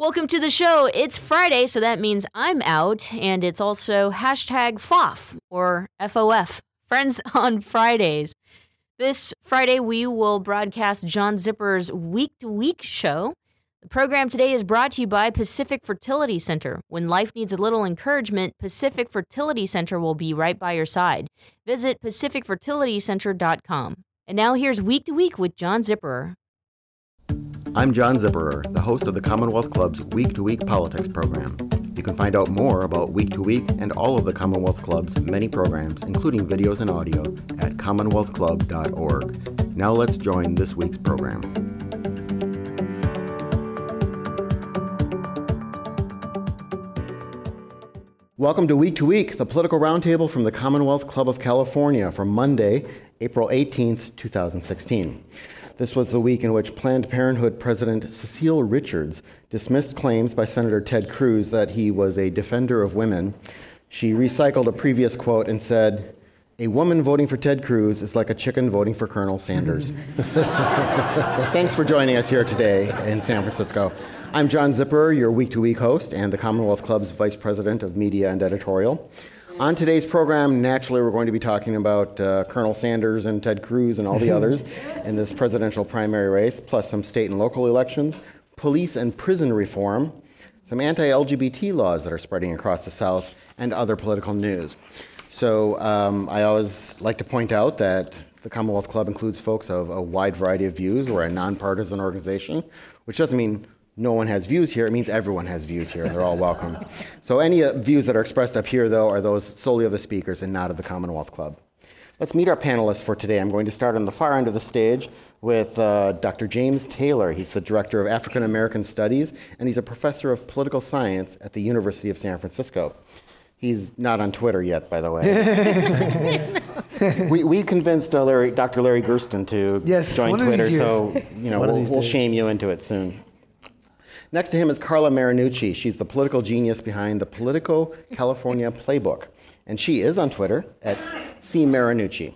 Welcome to the show. It's Friday, so that means I'm out, and it's also hashtag FOF or FOF, Friends on Fridays. This Friday, we will broadcast John Zipperer's Week to Week show. The program today is brought to you by Pacific Fertility Center. When life needs a little encouragement, Pacific Fertility Center will be right by your side. Visit pacificfertilitycenter.com. And now here's Week to Week with John Zipperer. I'm John Zipperer, the host of the Commonwealth Club's Week to Week Politics program. You can find out more about Week to Week and all of the Commonwealth Club's many programs, including videos and audio, at commonwealthclub.org. Now let's join this week's program. Welcome to Week to Week, the political roundtable from the Commonwealth Club of California for Monday, April 18th, 2016. This was the week in which Planned Parenthood President Cecile Richards dismissed claims by Senator Ted Cruz that he was a defender of women. She recycled a previous quote and said, a woman voting for Ted Cruz is like a chicken voting for Colonel Sanders. Thanks for joining us here today in San Francisco. I'm John Zipperer, your week to week host and the Commonwealth Club's Vice President of Media and Editorial. On today's program, naturally, we're going to be talking about uh, Colonel Sanders and Ted Cruz and all the others in this presidential primary race, plus some state and local elections, police and prison reform, some anti LGBT laws that are spreading across the South, and other political news. So um, I always like to point out that the Commonwealth Club includes folks of a wide variety of views. We're a nonpartisan organization, which doesn't mean no one has views here, it means everyone has views here, and they're all welcome. so any uh, views that are expressed up here, though, are those solely of the speakers and not of the Commonwealth Club. Let's meet our panelists for today. I'm going to start on the far end of the stage with uh, Dr. James Taylor. He's the Director of African American Studies, and he's a professor of political science at the University of San Francisco. He's not on Twitter yet, by the way. we, we convinced uh, Larry, Dr. Larry Gerston to yes, join Twitter, so you know we'll, we'll shame you into it soon. Next to him is Carla Marinucci. She's the political genius behind the Politico California Playbook. And she is on Twitter at C. Marinucci.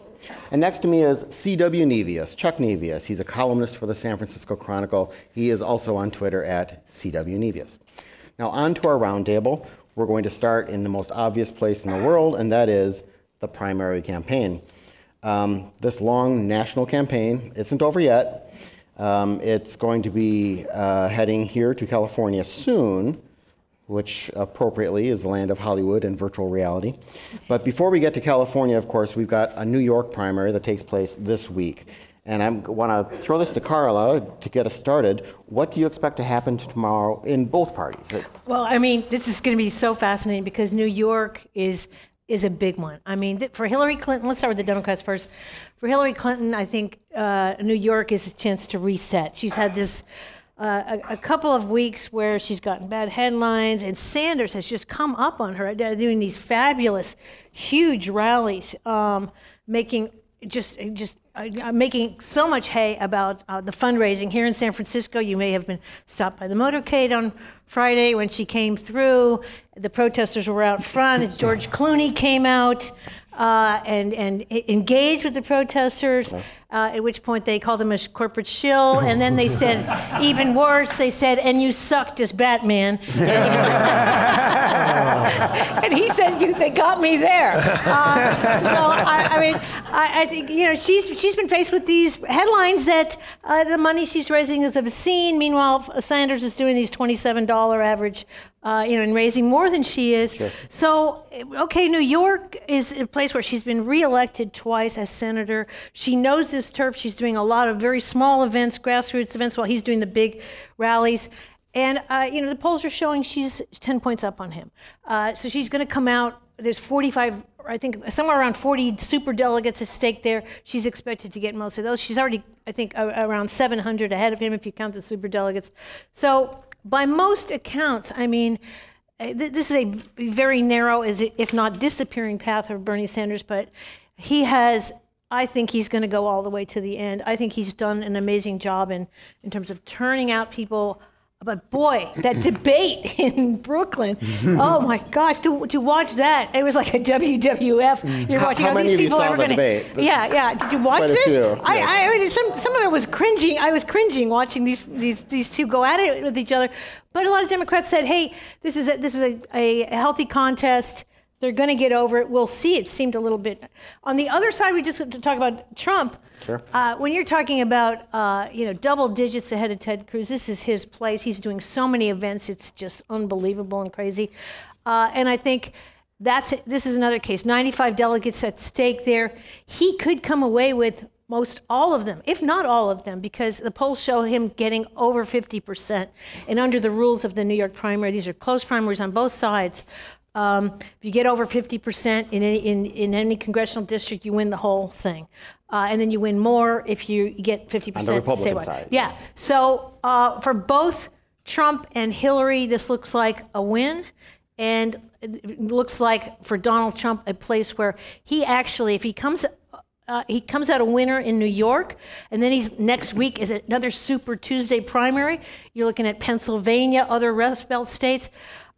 And next to me is C.W. Nevius, Chuck Nevius. He's a columnist for the San Francisco Chronicle. He is also on Twitter at C.W. Nevius. Now, on to our roundtable. We're going to start in the most obvious place in the world, and that is the primary campaign. Um, this long national campaign isn't over yet. Um, it's going to be uh, heading here to California soon, which appropriately is the land of Hollywood and virtual reality. But before we get to California, of course, we've got a New York primary that takes place this week. And I want to throw this to Carla to get us started. What do you expect to happen tomorrow in both parties? It's well, I mean, this is going to be so fascinating because New York is is a big one. I mean, for Hillary Clinton, let's start with the Democrats first. For Hillary Clinton, I think uh, New York is a chance to reset. She's had this uh, a, a, couple of weeks where she's gotten bad headlines, and Sanders has just come up on her doing these fabulous, huge rallies, um, making just just uh, making so much hay about uh, the fundraising here in San Francisco. You may have been stopped by the motorcade on Friday when she came through. The protesters were out front. George Clooney came out uh, and and engaged with the protesters. Uh, at which point they called him a corporate shill, and then they said, even worse, they said, "And you sucked as Batman." and he said, "You, they got me there." Uh, so I, I mean, I, I, think you know she's she's been faced with these headlines that uh, the money she's raising is obscene. Meanwhile, Sanders is doing these twenty-seven dollar average uh, you know, and raising more than she is. Sure. So, okay, New York is a place where she's been reelected twice as senator. She knows this turf. She's doing a lot of very small events, grassroots events, while he's doing the big rallies. And, uh, you know, the polls are showing she's 10 points up on him. Uh, so she's going to come out. There's 45 I think somewhere around 40 super delegates at stake there. She's expected to get most of those. She's already, I think, around 700 ahead of him if you count the super delegates. So by most accounts, I mean, uh, this is a very narrow, if not disappearing path of Bernie Sanders, but he has, I think he's going to go all the way to the end. I think he's done an amazing job in, in terms of turning out people But boy, that debate in Brooklyn, oh my gosh, to, to watch that, it was like a WWF. You're How- watching, how are many these people saw the gonna, debate? Yeah, yeah. Did you watch this? few, I. I, I mean, some, some of it was cringing. I was cringing watching these, these, these two go at it with each other. But a lot of Democrats said, hey, this is a, this is a, a healthy contest. They're going to get over it. We'll see. It seemed a little bit. On the other side, we just have to talk about Trump. Sure. Uh, when you're talking about uh, you know double digits ahead of Ted Cruz, this is his place. He's doing so many events. It's just unbelievable and crazy. Uh, and I think that's this is another case. 95 delegates at stake there. He could come away with most all of them, if not all of them, because the polls show him getting over 50%. And under the rules of the New York primary, these are close primaries on both sides. Um, if you get over 50% in any, in, in any congressional district, you win the whole thing. Uh, and then you win more if you get 50% On the Republican statewide. side. Yeah. So uh, for both Trump and Hillary, this looks like a win. And it looks like for Donald Trump, a place where he actually, if he comes uh, he comes out a winner in New York, and then he's next week is another Super Tuesday primary. You're looking at Pennsylvania, other Rust Belt states.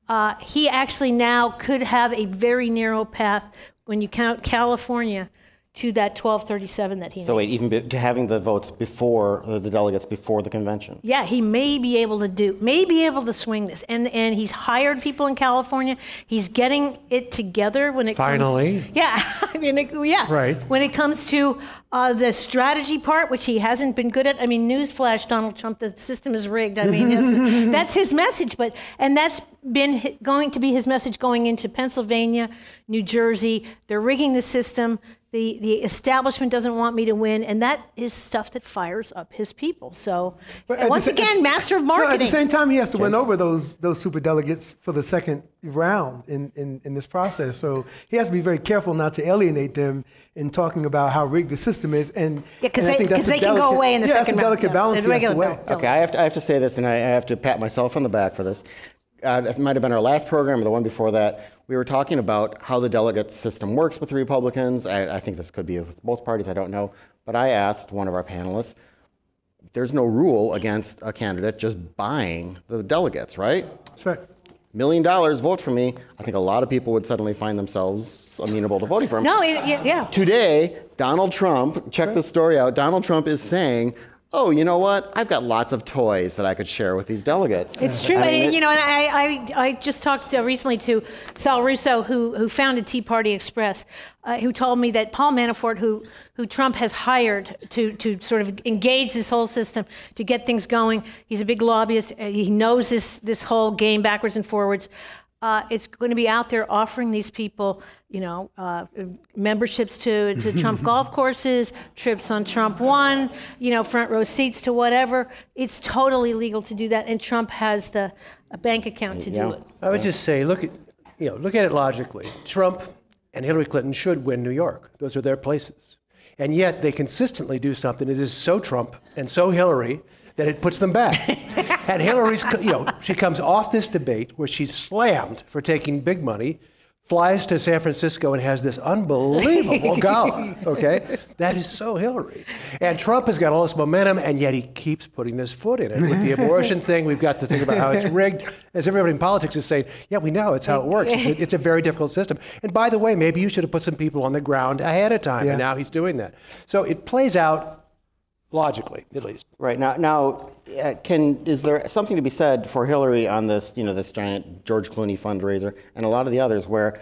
Uh, he actually now could have a very narrow path when you count California to that 1237 that he So wait, even be, to having the votes before uh, the delegates before the convention. Yeah, he may be able to do, may be able to swing this, and and he's hired people in California. He's getting it together when it Finally. comes. Yeah, I mean, it, yeah. Right. When it comes to uh, the strategy part, which he hasn't been good at. I mean, newsflash, Donald Trump, the system is rigged. I mean, it's, that's his message, but and that's been going to be his message going into Pennsylvania, New Jersey. They're rigging the system. The, the establishment doesn't want me to win, and that is stuff that fires up his people. So, But and at the once again, master of No, marketing. at the same time, he has to win over those those super delegates for the second round in, in, in this process. So he has to be very careful not to alienate them in talking about how rigged the system is. And Yeah, 'cause and I they- think that's 'cause a they can go away in the yeah, second that's a round. delicate Yeah, balance the he has to regular weigh. Okay, I have to, I have to say this, and I, I have to pat myself on the back for this. Uh, it might have been our last program or the one before that. We were talking about how the delegate system works with the Republicans. I, I think this could be with both parties. I don't know, but I asked one of our panelists. There's no rule against a candidate just buying the delegates, right? That's right. Million dollars, vote for me. I think a lot of people would suddenly find themselves amenable to voting for him. no, it- yeah, yeah. Today, Donald Trump, check this story out. Donald Trump is saying, Oh, you know what? I've got lots of toys that I could share with these delegates. It's true, I mean, and you know, and I, I, I just talked uh, recently to Sal Russo, who, who founded Tea Party Express, uh, who told me that Paul Manafort, who, who Trump has hired to, to sort of engage this whole system to get things going, he's a big lobbyist. uh, He knows this, this whole game backwards and forwards. Uh, it's going to be out there offering these people, you know, uh, memberships to, to Trump golf courses, trips on Trump One, you know, front row seats to whatever. It's totally legal to do that, and Trump has the a bank account to Yeah. do it. I would just say, look at, you know, look at it logically. Trump and Hillary Clinton should win New York. Those are their places. And yet they consistently do something that is so Trump and so Hillary that it puts them back. and Hillary's, you know, she comes off this debate where she's slammed for taking big money, flies to San Francisco and has this unbelievable gala. Okay, that is so Hillary. And Trump has got all this momentum, and yet he keeps putting his foot in it with the abortion thing. We've got to think about how it's rigged. As everybody in politics is saying, yeah, we know it's how it works. It's a, it's a very difficult system. And by the way, maybe you should have put some people on the ground ahead of time, Yeah. and now he's doing that. So it plays out logically, at least. Right now, now, uh, can is there something to be said for Hillary on this, you know, this giant George Clooney fundraiser, and a lot of the others where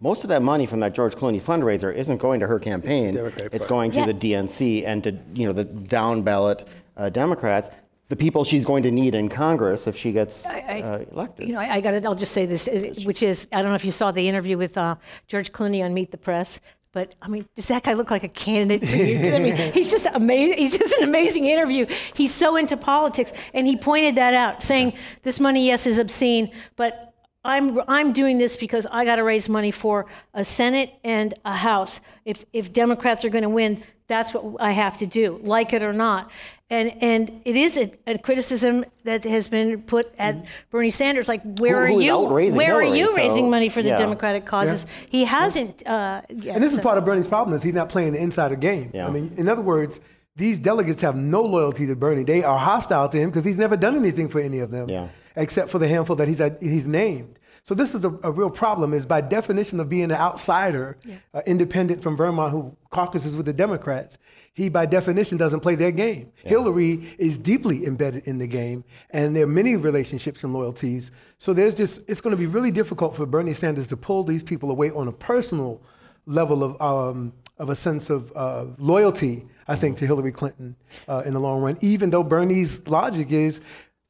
most of that money from that George Clooney fundraiser isn't going to her campaign. Democratic it's Party. going to Yeah. the DNC and to you know the down ballot uh, Democrats, the people she's going to need in Congress if she gets I- uh, elected. You know, I, I got to. I'll just say this, which is, I don't know if you saw the interview with uh, George Clooney on Meet the Press, but I mean, does that guy look like a candidate? For you? I mean, he's just amazing. He's just an amazing interview. He's so into politics, and he pointed that out, saying this money, yes, is obscene, but. I'm, I'm doing this because I got to raise money for a Senate and a House. If, if Democrats are going to win, that's what I have to do, like it or not. And, and it is a, a criticism that has been put at Bernie Sanders, like where Who- who are you? outraising Where are you so, raising money for the yeah. Democratic causes? He hasn't. Uh, yeah, And this is part of Bernie's problem is he's not playing the insider game. Yeah. I mean, in other words, these delegates have no loyalty to Bernie. They are hostile to him because he's never done anything for any of them, Yeah. except for the handful that he's, he's named. So this is a, a real problem. Is by definition of being an outsider, uh, independent from Vermont, who caucuses with the Democrats, he by definition doesn't play their game. Hillary is deeply embedded in the game, and there are many relationships and loyalties. So there's just it's going to be really difficult for Bernie Sanders to pull these people away on a personal level of um, of a sense of uh, loyalty. I think to Hillary Clinton uh, in the long run, even though Bernie's logic is,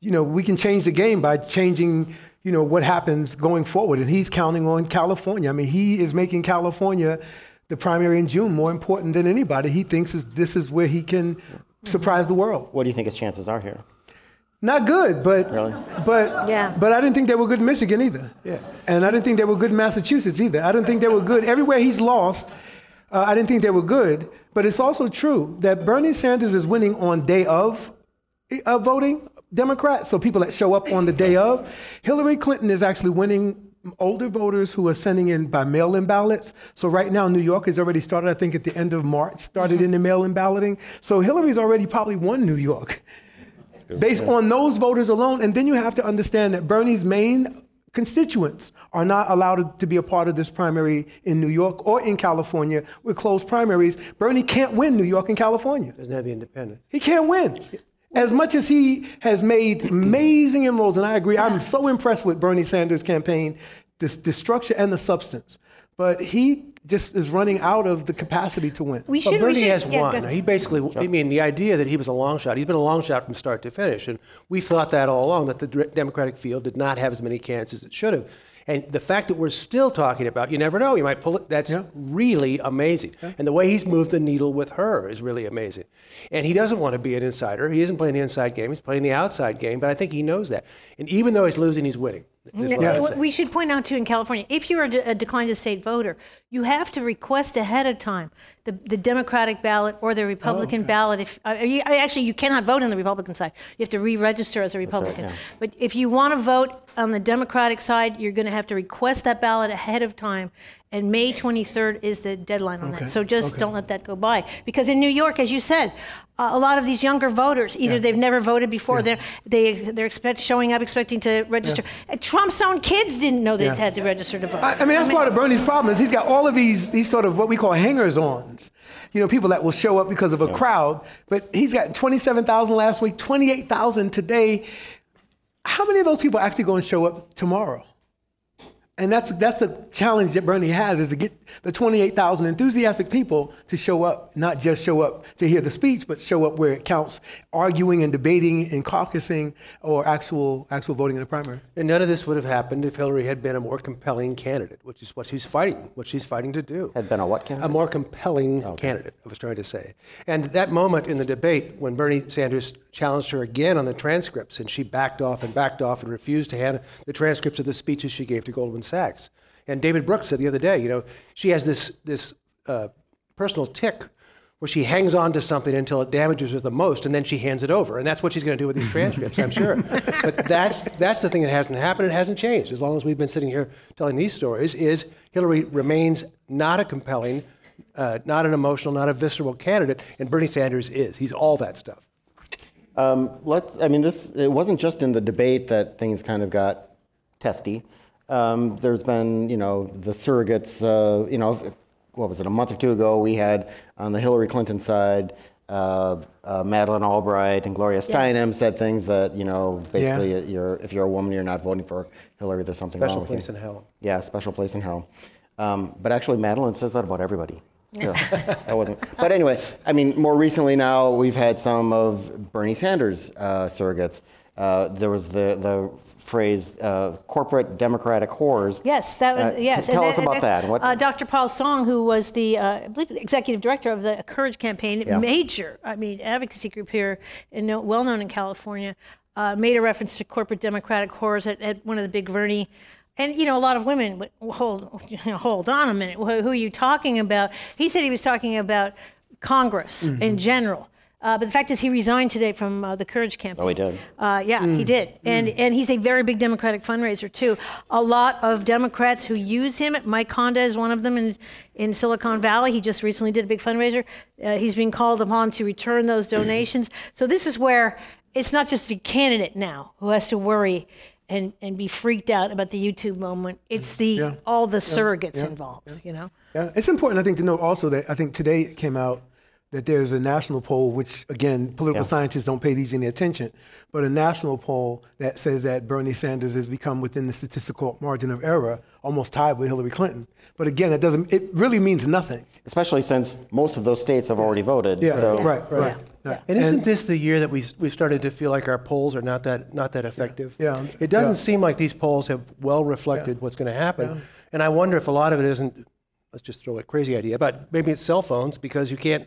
you know, we can change the game by changing you know, what happens going forward. And he's counting on California. I mean, he is making California, the primary in June, more important than anybody. He thinks is, this is where he can surprise the world. What do you think his chances are here? Not good, but Really? but Yeah. but I didn't think they were good in Michigan either. Yeah. And I didn't think they were good in Massachusetts either. I didn't think they were good everywhere he's lost. Uh, I didn't think they were good. But it's also true that Bernie Sanders is winning on day of uh, voting Democrat. So people that show up on the day of. Hillary Clinton is actually winning older voters who are sending in by mail-in ballots. So right now, New York has already started. I think at the end of March, started mm-hmm. in the mail-in balloting. So Hillary's already probably won New York based on those voters alone. And then you have to understand that Bernie's main constituents are not allowed to be a part of this primary in New York or in California with closed primaries. Bernie can't win New York and California. Doesn't have the independence. He can't win. As much as he has made amazing inroads, and I agree, I'm so impressed with Bernie Sanders' campaign, this, the structure and the substance. But he just is running out of the capacity to win. We But should. we Bernie should, has yeah, won. go- He basically, I mean, the idea that he was a long shot, he's been a long shot from start to finish. And we thought that all along, that the Democratic field did not have as many candidates as it should have. And the fact that we're still talking about, you never know, you might pull it, that's Yeah. really amazing. And the way he's moved the needle with her is really amazing. And he doesn't want to be an insider. He isn't playing the inside game, he's playing the outside game, but I think he knows that. And even though he's losing, he's winning. Is what Yeah, I what say. We should point out too in California, if you're a, de- a declined to state voter, you have to request ahead of time the, the Democratic ballot or the Republican ballot. If uh, you, actually you cannot vote on the Republican side, you have to re-register as a Republican. But if you want to vote on the Democratic side, you're going to have to request that ballot ahead of time. And May 23rd is the deadline on that. So just don't let that go by. Because in New York, as you said, uh, a lot of these younger voters, either they've never voted before, they're, they, they're expect, showing up expecting to register. Uh, Trump's own kids didn't know they Yeah. had to register to vote. I, I mean, that's part of Bernie's problem is he's got all of these, these sort of what we call hangers-ons. You know, people that will show up because of a crowd. But he's got 27,000 last week, 28,000 today. How many of those people are actually going to show up tomorrow? And that's that's the challenge that Bernie has is to get the 28,000 enthusiastic people to show up, not just show up to hear the speech, but show up where it counts, arguing and debating and caucusing or actual actual voting in the primary. And none of this would have happened if Hillary had been a more compelling candidate, which is what she's fighting, what she's fighting to do. Had been a what candidate? A more compelling candidate, I was trying to say. And that moment in the debate when Bernie Sanders challenged her again on the transcripts and she backed off and backed off and refused to hand the transcripts of the speeches she gave to Goldman Sachs. And David Brooks said the other day, you know, she has this, this uh, personal tick where she hangs on to something until it damages her the most, and then she hands it over. And that's what she's going to do with these transcripts, I'm sure. But that's, that's the thing that hasn't happened. It hasn't changed. As long as we've been sitting here telling these stories, is Hillary remains not a compelling, uh, not an emotional, not a visceral candidate, and Bernie Sanders is. He's all that stuff. Um, let's, I mean, this, it wasn't just in the debate that things kind of got testy. Um, there's been, you know, the surrogates, uh, you know, what was it, a month or two ago, we had on the Hillary Clinton side, uh, uh, Madeleine Albright and Gloria Steinem said things that, you know, basically you're, if you're a woman, you're not voting for Hillary, there's something Special wrong with place you. in hell. Yeah, special place in hell. Um, but actually, Madeleine says that about everybody. So that wasn't. But anyway, I mean, more recently now, we've had some of Bernie Sanders uh, surrogates. Uh, there was the the phrase uh, "corporate Democratic whores." Yes, that was Uh, yes. Tell and us about that. What, Uh, Dr. Paul Song, who was the uh, I believe the executive director of the Courage Campaign, Yeah. major I mean advocacy group here, and well known in California, uh, made a reference to corporate Democratic whores at, at one of the big Bernie. And you know, a lot of women would hold hold on a minute. Who, who are you talking about? He said he was talking about Congress in general. Uh, but the fact is, he resigned today from uh, the Courage campaign. Oh, he did? Uh, yeah, he did, and and he's a very big Democratic fundraiser too. A lot of Democrats who use him. Mike Honda is one of them in in Silicon Valley. He just recently did a big fundraiser. Uh, he's being called upon to return those donations. So this is where it's not just a candidate now who has to worry and, and be freaked out about the YouTube moment. It's the Yeah. all the surrogates involved. You know. Yeah, it's important, I think, to note also that I think today it came out that there's a national poll, which again, political Yeah. scientists don't pay these any attention, but a national poll that says that Bernie Sanders has become within the statistical margin of error, almost tied with Hillary Clinton. But again, it doesn't. It really means nothing. Especially since most of those states have already voted. Yeah, so right, right. Yeah. Yeah. And isn't this the year that we we started to feel like our polls are not that not that effective? Yeah. It doesn't Yeah. seem like these polls have well reflected what's going to happen. And I wonder if a lot of it isn't. Let's just throw a crazy idea, but maybe it's cell phones because you can't.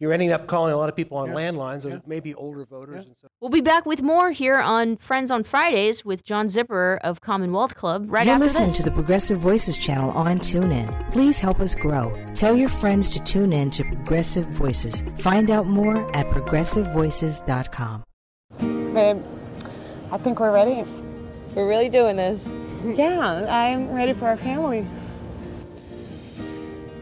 You're ending up calling a lot of people on landlines, or maybe older voters. And so. We'll be back with more here on Friends on Fridays with John Zipperer of Commonwealth Club right You're after listening this. to the Progressive Voices channel on TuneIn. Please help us grow. Tell your friends to tune in to Progressive Voices. Find out more at progressivevoices.com. Babe, I think we're ready. We're really doing this. Yeah, I'm ready for our family.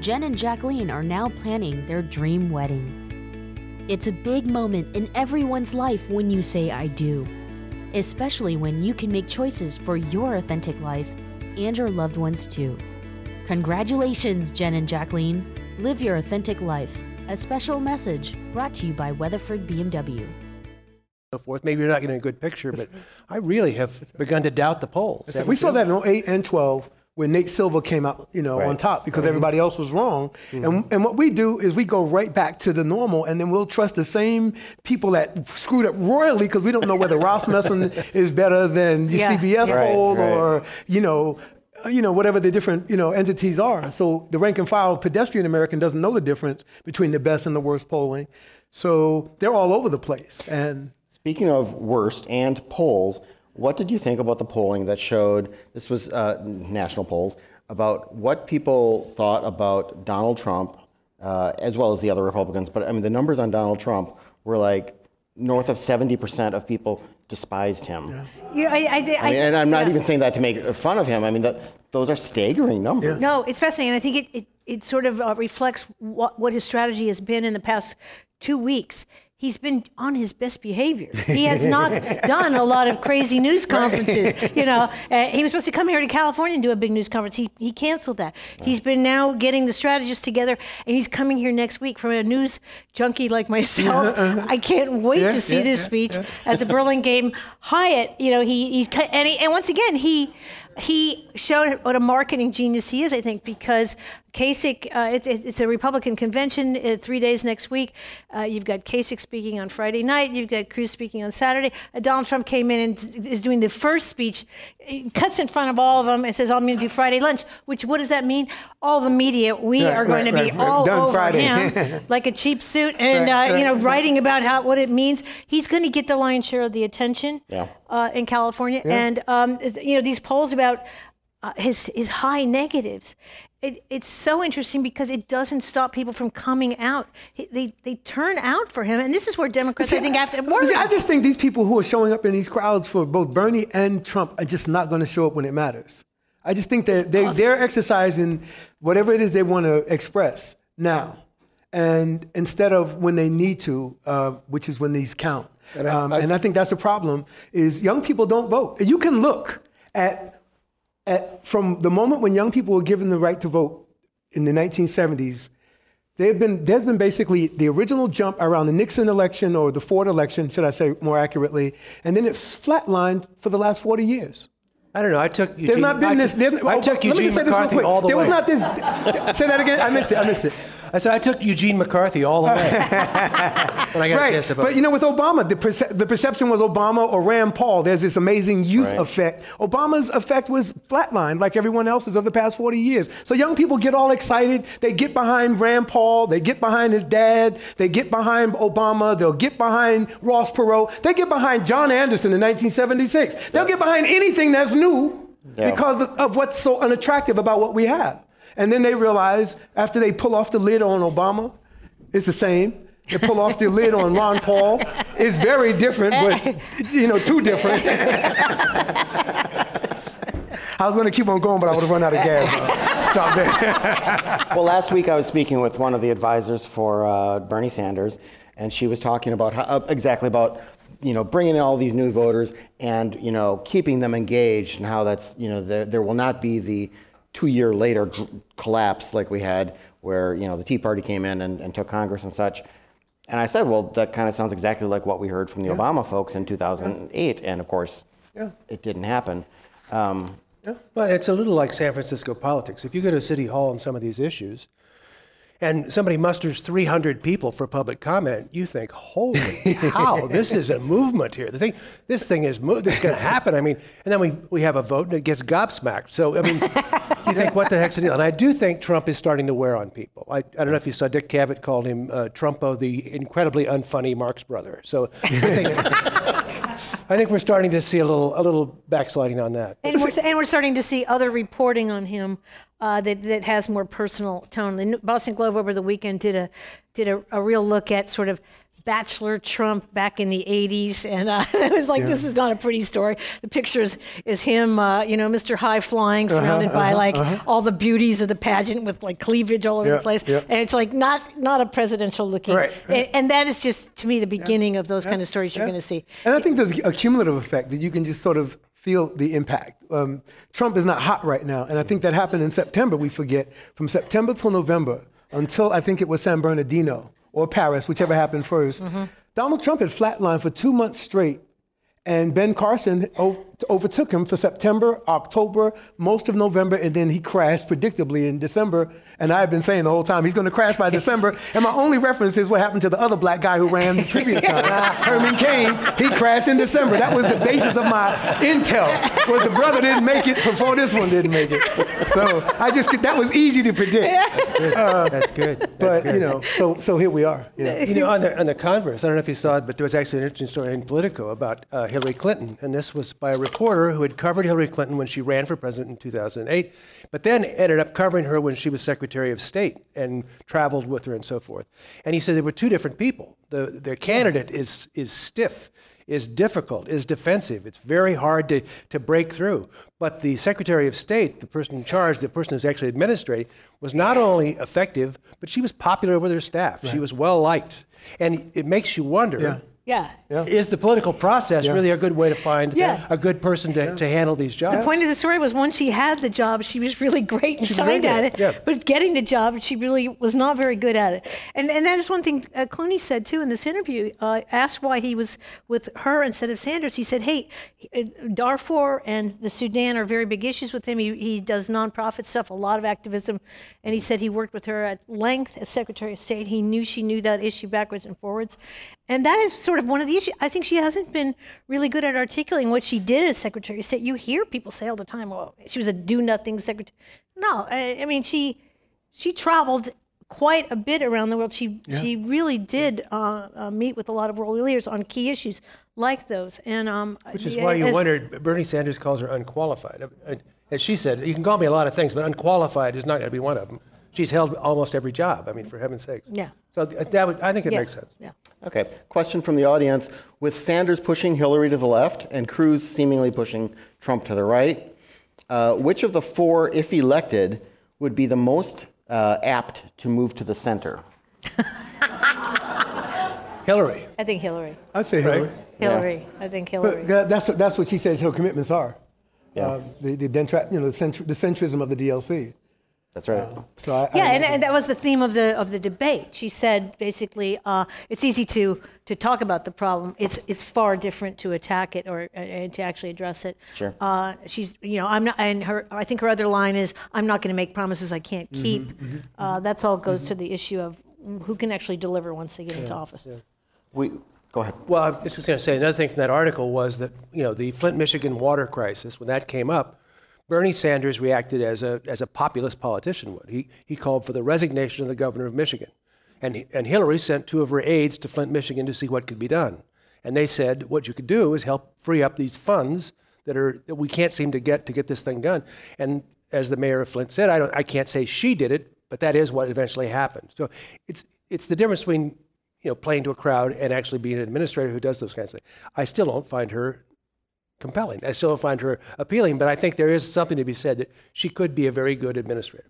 Jen and Jacqueline are now planning their dream wedding. It's a big moment in everyone's life when you say I do, especially when you can make choices for your authentic life and your loved ones too. Congratulations, Jen and Jacqueline. Live your authentic life. A special message brought to you by Weatherford BMW. so forth. Maybe you're not getting a good picture, but I really have begun to doubt the polls. We saw that in 08 and 12 when Nate Silver came out, you know, on top because everybody else was wrong. And, and what we do is we go right back to the normal, and then we'll trust the same people that screwed up royally because we don't know whether Rasmussen is better than the Yeah. CBS Right, poll right. or you know. uh, You know, whatever the different you know entities are. So the rank and file pedestrian American doesn't know the difference between the best and the worst polling. So they're all over the place. And Speaking of worst and polls, what did you think about the polling that showed this was uh, national polls about what people thought about Donald Trump uh, as well as the other Republicans? But I mean, the numbers on Donald Trump were like north of 70% of people despised him. You know, I, I, I, I mean, and I'm not yeah. even saying that to make fun of him. I mean, that, those are staggering numbers. No, it's fascinating. And I think it, it, it sort of uh, reflects what, what his strategy has been in the past two weeks. He's been on his best behavior. He has not done a lot of crazy news conferences. You know, uh, he was supposed to come here to California and do a big news conference. He, he canceled that. He's been now getting the strategists together, and he's coming here next week from a news junkie like myself. I can't wait Yeah, to see yeah, this yeah, speech at the Burlingame Hyatt. You know, he he's and he, and once again he he showed what a marketing genius he is. I think because Kasich, uh, it's it's a Republican convention uh, three days next week. Uh, you've got Kasich speaking on Friday night. You've got Cruz speaking on Saturday. Uh, Donald Trump came in and is doing the first speech, He cuts in front of all of them and says, "I'm going to do Friday lunch." Which what does that mean? All the media, we Right, are going right, to be right, right. all Done over Friday. him like a cheap suit, and Right, uh, you know, writing about how what it means. He's going to get the lion's share of the attention Yeah. uh, in California, and um, you know these polls about uh, his his high negatives. It, it's so interesting because it doesn't stop people from coming out. They they turn out for him, and this is where Democrats, I think, have to But see, I just think these people who are showing up in these crowds for both Bernie and Trump are just not going to show up when it matters. I just think that they, they're exercising whatever it is they want to express now, and instead of when they need to, uh, which is when these count. And I- um, I- and I think that's a problem. Is young people don't vote. You can look at at from the moment when young people were given the right to vote in the 1970s They've been, there's been basically the original jump around the Nixon election or the Ford election, should I say more accurately, and then it's flatlined for the last 40 years. I don't know. I took Eugene, There's not been I this. Took, there- oh, I oh, took let me Eugene just say this real quick. all the there way. was not this. say that again. I missed it. I missed it. I said I took Eugene McCarthy all the way. when I got a Right. chance to vote. But you know, with Obama, the, perce- the perception was Obama or Rand Paul. There's this amazing youth Right. effect. Obama's effect was flatlined like everyone else's of the past 40 years. So young people get all excited. They get behind Rand Paul. They get behind his dad. They get behind Obama. They'll get behind Ross Perot. They get behind John Anderson in 1976. They'll get behind anything that's new Yeah. because of what's so unattractive about what we have. And then they realize after they pull off the lid on Obama, it's the same. They pull off the lid on Ron Paul. It's very different, but you know, too different. I was going to keep on going, but I would have run out of gas. Stop there. Well, last week I was speaking with one of the advisors for uh, Bernie Sanders, and she was talking about how, uh, exactly about you know bringing in all these new voters and you know keeping them engaged, and how that's you know the, there will not be the two year later dr- collapse like we had where you know the Tea Party came in and, and took Congress and such. And I said, well, that kind of sounds exactly like what we heard from the Obama folks in 2008, and of course, Yeah. it didn't happen. Um, But it's a little like San Francisco politics. If you go to City Hall on some of these issues, and somebody musters 300 people for public comment, you think, "Holy cow! this is a movement here. The thing, this thing is mo- this is going to happen." I mean, and then we we have a vote and it gets gobsmacked. So I mean, you think, "What the heck's the deal?" And I do think Trump is starting to wear on people. I, I don't know if you saw Dick Cavett called him uh, Trumpo, the incredibly unfunny Marx brother. So I think. I think we're starting to see a little, a little backsliding on that. And we're, and we're starting to see other reporting on him uh, that, that has more personal tone. The Boston Globe over the weekend did a did a, a real look at sort of bachelor Trump back in the 80s. And uh, it was like, this is not a pretty story. The picture is, is him, uh, you know, Mr. High Flying, surrounded by like all the beauties of the pageant with like cleavage all over Yeah, the place. yeah. And it's like not not a presidential looking. Right, right. And, and that is just, to me, the beginning of those kind of stories you're going to see. And I think there's a cumulative effect that you can just sort of feel the impact. Um, Trump is not hot right now, and I think that happened in September. We forget from September till November until I think it was San Bernardino or Paris, whichever happened 1st mm-hmm. Donald Trump had flatlined for two months straight. And Ben Carson o- overtook him for September, October, most of November, and then he crashed predictably in December. And I've been saying the whole time he's going to crash by December. And my only reference is what happened to the other black guy who ran the previous time, Herman Cain. He crashed in December. That was the basis of my intel. Was the brother didn't make it before this one didn't make it. So I just that was easy to predict. That's good. That's But good. you know, so so here we are. you know. You know, on the, on the converse, I don't know if you saw it, but there was actually an interesting story in Politico about uh, Hillary Clinton. And this was by a reporter who had covered Hillary Clinton when she ran for president in 2008, but then ended up covering her when she was Secretary of State and traveled with her and so forth. And he said there were two different people. The, the candidate is, is stiff, is difficult, is defensive. It's very hard to, to break through. But the Secretary of State, the person in charge, the person who's actually administrating, was not only effective, but she was popular with her staff. She was well liked. And it makes you wonder Yeah. Yeah. Yeah. is the political process Yeah. really a good way to find Yeah. a good person to, to handle these jobs? The point of the story was once she had the job, she was really great and She was shined at good, it. yeah. But getting the job, she really was not very good at it. And and that is one thing uh, Clooney said too in this interview. Uh, asked why he was with her instead of Sanders. He said, "Hey, uh, Darfur and the Sudan are very big issues with him. He, he does nonprofit stuff, a lot of activism, and he said he worked with her at length as Secretary of State. He knew she knew that issue backwards and forwards, and that is sort of one of the issues. I think she hasn't been really good at articulating what she did as Secretary of State. You hear people say all the time, "Well, she was a do-nothing secretary." No, I, I mean she she traveled quite a bit around the world. She she really did uh, uh, meet with a lot of world leaders on key issues like those, and um, Which is yeah, why you as- wondered, Bernie Sanders calls her unqualified. Uh, As she said, you can call me a lot of things, but unqualified is not going to be one of them. She's held almost every job, I mean, for heaven's sakes. Yeah. So that would, I think it yeah, makes sense. Yeah. Okay, question from the audience. With Sanders pushing Hillary to the left and Cruz seemingly pushing Trump to the right, uh, which of the four, if elected, would be the most uh, apt to move to the center? Hillary. I think Hillary. I'd say Hillary. Hillary. I think Hillary. But that's what, that's what she says her commitments are. Yeah. Um, the, the, dentra- you know, the, centr- the centrism of the DLC. That's right. So I, Yeah, I, and, and that was the theme of the of the debate. She said basically, uh, it's easy to to talk about the problem. It's it's far different to attack it or uh, and to actually address it. Sure. Uh, she's you know I'm not and her I think her other line is I'm not going to make promises I can't Mm-hmm, keep. Uh, that's all goes to the issue of who can actually deliver once they get into office. We go ahead. Well, I was just going to say another thing from that article was that you know the Flint, Michigan water crisis when that came up, Bernie Sanders reacted as a as a populist politician would. He he called for the resignation of the governor of Michigan, and and Hillary sent two of her aides to Flint, Michigan to see what could be done, and they said what you could do is help free up these funds that are that we can't seem to get to get this thing done. And as the mayor of Flint said, I don't I can't say she did it, but that is what eventually happened. So it's it's the difference between you know, playing to a crowd and actually being an administrator who does those kinds of things. I still don't find her compelling. I still find her appealing, but I think there is something to be said that she could be a very good administrator.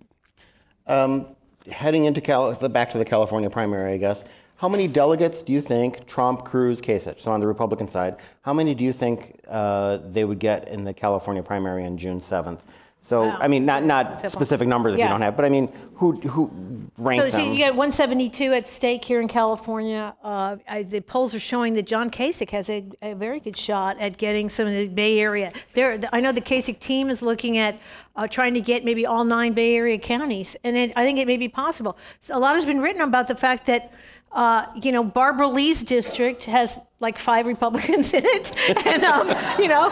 Um, heading into Cal- the, back to the California primary, I guess. How many delegates do you think Trump, Cruz, Kasich, so on the Republican side, how many do you think uh, they would get in the California primary on June 7th? So, Wow. I mean, not, not specific numbers if you Yeah. don't have, but I mean, who, who So, so them? you got 172 at stake here in California. Uh, I, the polls are showing that John Kasich has a, a very good shot at getting some of the Bay Area. There, I know the Kasich team is looking at uh, trying to get maybe all nine Bay Area counties, and it, I think it may be possible. So a lot has been written about the fact that. Uh, you know, Barbara Lee's district has like five Republicans in it, and um, you know,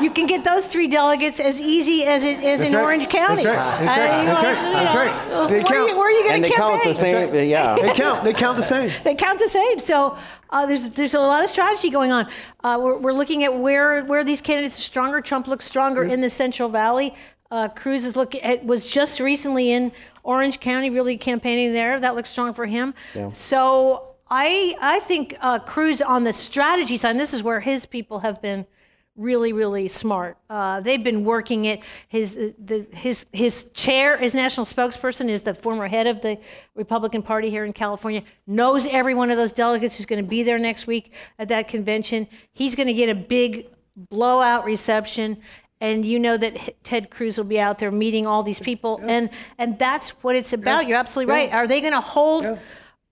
you can get those three delegates as easy as it is That's in right. Orange County. That's right. That's right. Uh, That's right. know, That's you right. They where, Are count. you, where are you going and to they count the campaign? same, yeah. they count. They count the same. They count the same. So uh, there's there's a lot of strategy going on. Uh, we're, we're looking at where where these candidates are stronger. Trump looks stronger in the Central Valley. Uh, Cruz is looking at, was just recently in Orange County, really campaigning there. That looks strong for him. So I I think uh, Cruz on the strategy side. And this is where his people have been really really smart. Uh, they've been working it. His the his his chair, his national spokesperson, is the former head of the Republican Party here in California. Knows every one of those delegates who's going to be there next week at that convention. He's going to get a big blowout reception. And you know that Ted Cruz will be out there meeting all these people, and and that's what it's about. You're absolutely right. Are they going to hold?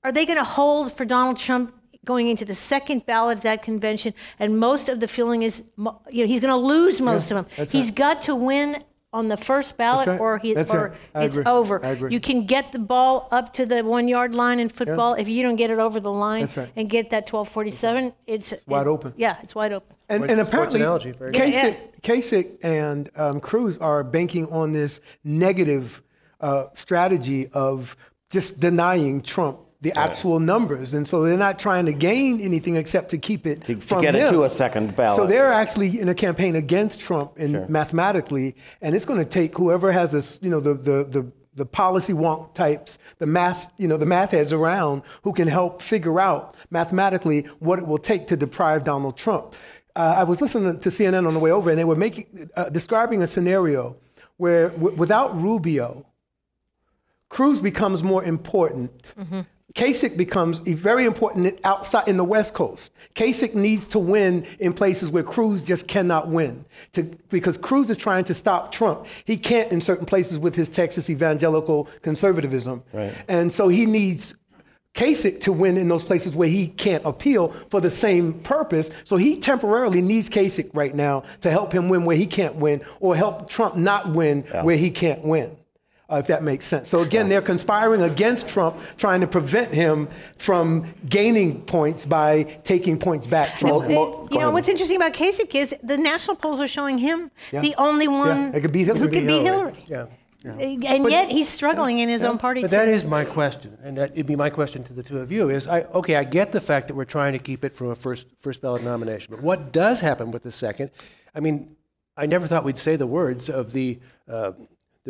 Are they going to hold for Donald Trump going into the second ballot at that convention? And most of the feeling is, you know, he's going to lose most of them. He's right. got to win on the first ballot, right. or he, That's or right. It's agree. over. You can get the ball up to the one yard line in football. If you don't get it over the line right. and get that 1247, it's wide it- open. Yeah, it's wide open. And, Sports- and apparently, analogy, very good. Kasich, Yeah. Kasich and um, Cruz are banking on this negative uh, strategy of just denying Trump the actual numbers, and so they're not trying to gain anything except to keep it To- to from get it to a second ballot. So they're actually in a campaign against Trump in mathematically, and it's going to take whoever has this, you know, the the the the policy wonk types, the math, you know, the math heads around who can help figure out mathematically what it will take to deprive Donald Trump. Uh, I was listening to CNN on the way over, and they were making uh, describing a scenario where, w- without Rubio, Cruz becomes more important. Kasich becomes very important outside in the West Coast. Kasich needs to win in places where Cruz just cannot win, to, because Cruz is trying to stop Trump. He can't in certain places with his Texas evangelical conservatism, Right. and so he needs Kasich to win in those places where he can't appeal for the same purpose. So he temporarily needs Kasich right now to help him win where he can't win, or help Trump not win where he can't win. Uh, if that makes sense. So again, they're conspiring against Trump, trying to prevent him from gaining points by taking points back from Mo- him. mo- go you know ahead. what's interesting about Kasich is the national polls are showing him Yeah. the only one they could beat Hillary. who could beat Hillary. Yeah. And yet he's struggling in his own party. But too. that is my question, and that would be my question to the two of you. Is I okay? I get the fact that we're trying to keep it from a first first ballot nomination, but what does happen with the second? I mean, I never thought we'd say the words of the. Uh,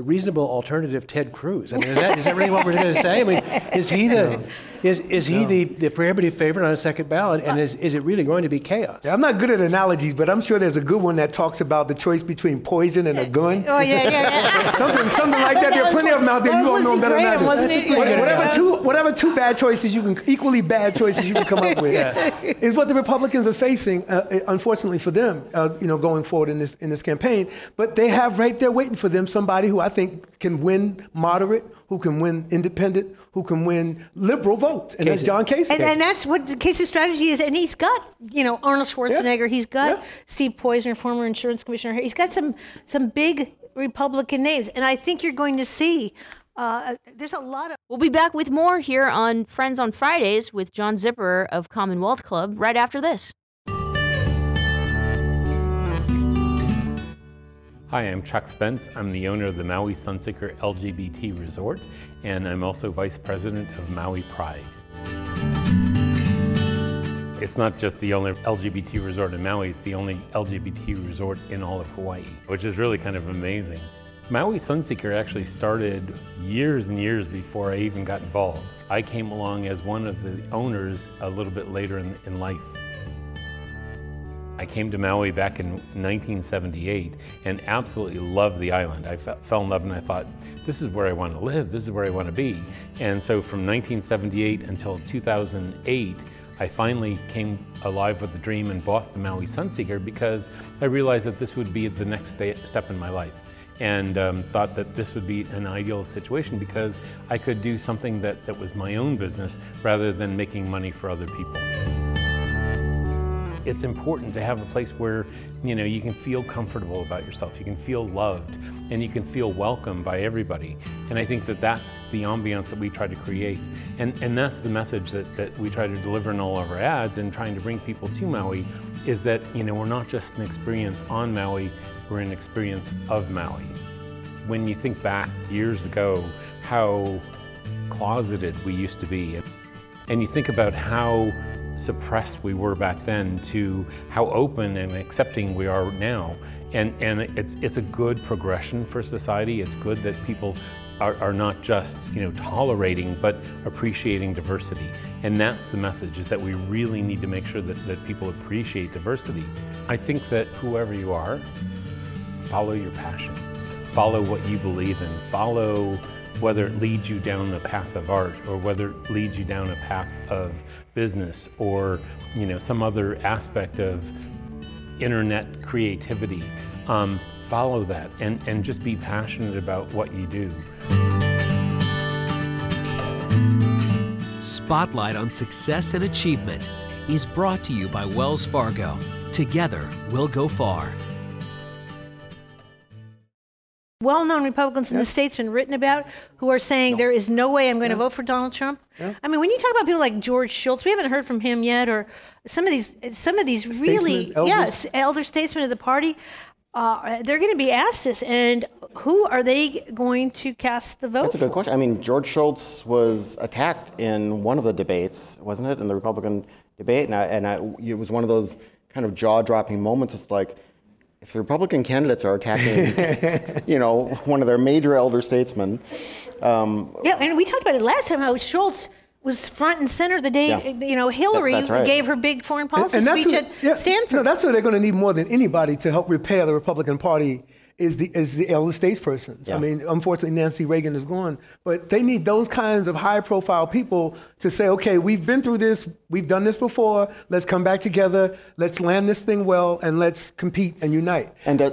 the reasonable alternative, Ted Cruz. I mean, is that, is that really what we're going to say? I mean, is he the is, is he the, the prohibitive favorite on a second ballot, and is, is it really going to be chaos? Yeah, I'm not good at analogies, but I'm sure there's a good one that talks about the choice between poison and a gun. Oh yeah, yeah, yeah. something, something like that. There are plenty of them out there. You was all know better than I do. wasn't it? What- Yeah. Whatever two, whatever two bad choices you can, equally bad choices you can come up with, is what the Republicans are facing. Uh, unfortunately for them, uh, you know, going forward in this in this campaign. But they have right there waiting for them somebody who I think can win moderate, who can win independent, who can win liberal votes, and that's John Kasich. And, and that's what Kasich strategy is. And he's got, you know, Arnold Schwarzenegger. He's got Yeah. Steve Poizner, former insurance commissioner. He's got some some big Republican names. And I think you're going to see. Uh, there's a lot of We'll be back with more here on Friends on Fridays with John Zipperer of Commonwealth Club right after this. Hi, I'm Chuck Spence. I'm the owner of the Maui Sunseeker LGBT Resort, and I'm also vice president of Maui Pride. It's not just the only LGBT resort in Maui, it's the only LGBT resort in all of Hawaii, which is really kind of amazing. Maui Sunseeker actually started years and years before I even got involved. I came along as one of the owners a little bit later in, in life. I came to Maui back in 1978 and absolutely loved the island. I fe- fell in love and I thought, this is where I want to live, this is where I want to be. And so from 1978 until 2008, I finally came alive with the dream and bought the Maui Sunseeker because I realized that this would be the next step in my life. And um, thought that this would be an ideal situation because I could do something that, that was my own business rather than making money for other people it's important to have a place where you know you can feel comfortable about yourself you can feel loved and you can feel welcome by everybody. And i think that that's the ambiance that we try to create. And, and that's the message that, that we try to deliver in all of our ads and trying to bring people to maui is that you know we're not just an experience on maui we're an experience of maui. When you think back years ago how closeted we used to be and you think about how suppressed we were back then to how open and accepting we are now. And, and it's, it's a good progression for society. It's good that people are, are not just you know, tolerating, but appreciating diversity. And that's the message, is that we really need to make sure that, that people appreciate diversity. I think that whoever you are, follow your passion. Follow what you believe in. Follow whether it leads you down the path of art or whether it leads you down a path of business or you know some other aspect of internet creativity um, follow that and, and just be passionate about what you do Spotlight on Success and Achievement is brought to you by Wells Fargo. Together, we'll go far. Well-known Republicans in the state's been written about who are saying there is no way I'm going to vote for Donald Trump. I mean, when you talk about people like George Shultz, we haven't heard from him yet, or some of these, some of these really, elders. yes, elder statesmen of the party. Uh, they're going to be asked this, and who are they going to cast the vote That's a good for? question. I mean, George Shultz was attacked in one of the debates, wasn't it, in the Republican debate? And, I, and I, it was one of those kind of jaw-dropping moments. It's like, if the Republican candidates are attacking, you know, one of their major elder statesmen, um, Yeah, and we talked about it last time how Shultz was front and center the day Yeah. you know Hillary that's right. gave her big foreign policy And that's speech what- at yeah, Stanford. No, that's what they're going to need more than anybody to help repair the Republican Party is the is the elder statespersons. I mean, unfortunately, Nancy Reagan is gone, but they need those kinds of high-profile people to say, okay, we've been through this, we've done this before. Let's come back together. Let's land this thing well, and let's compete and unite. And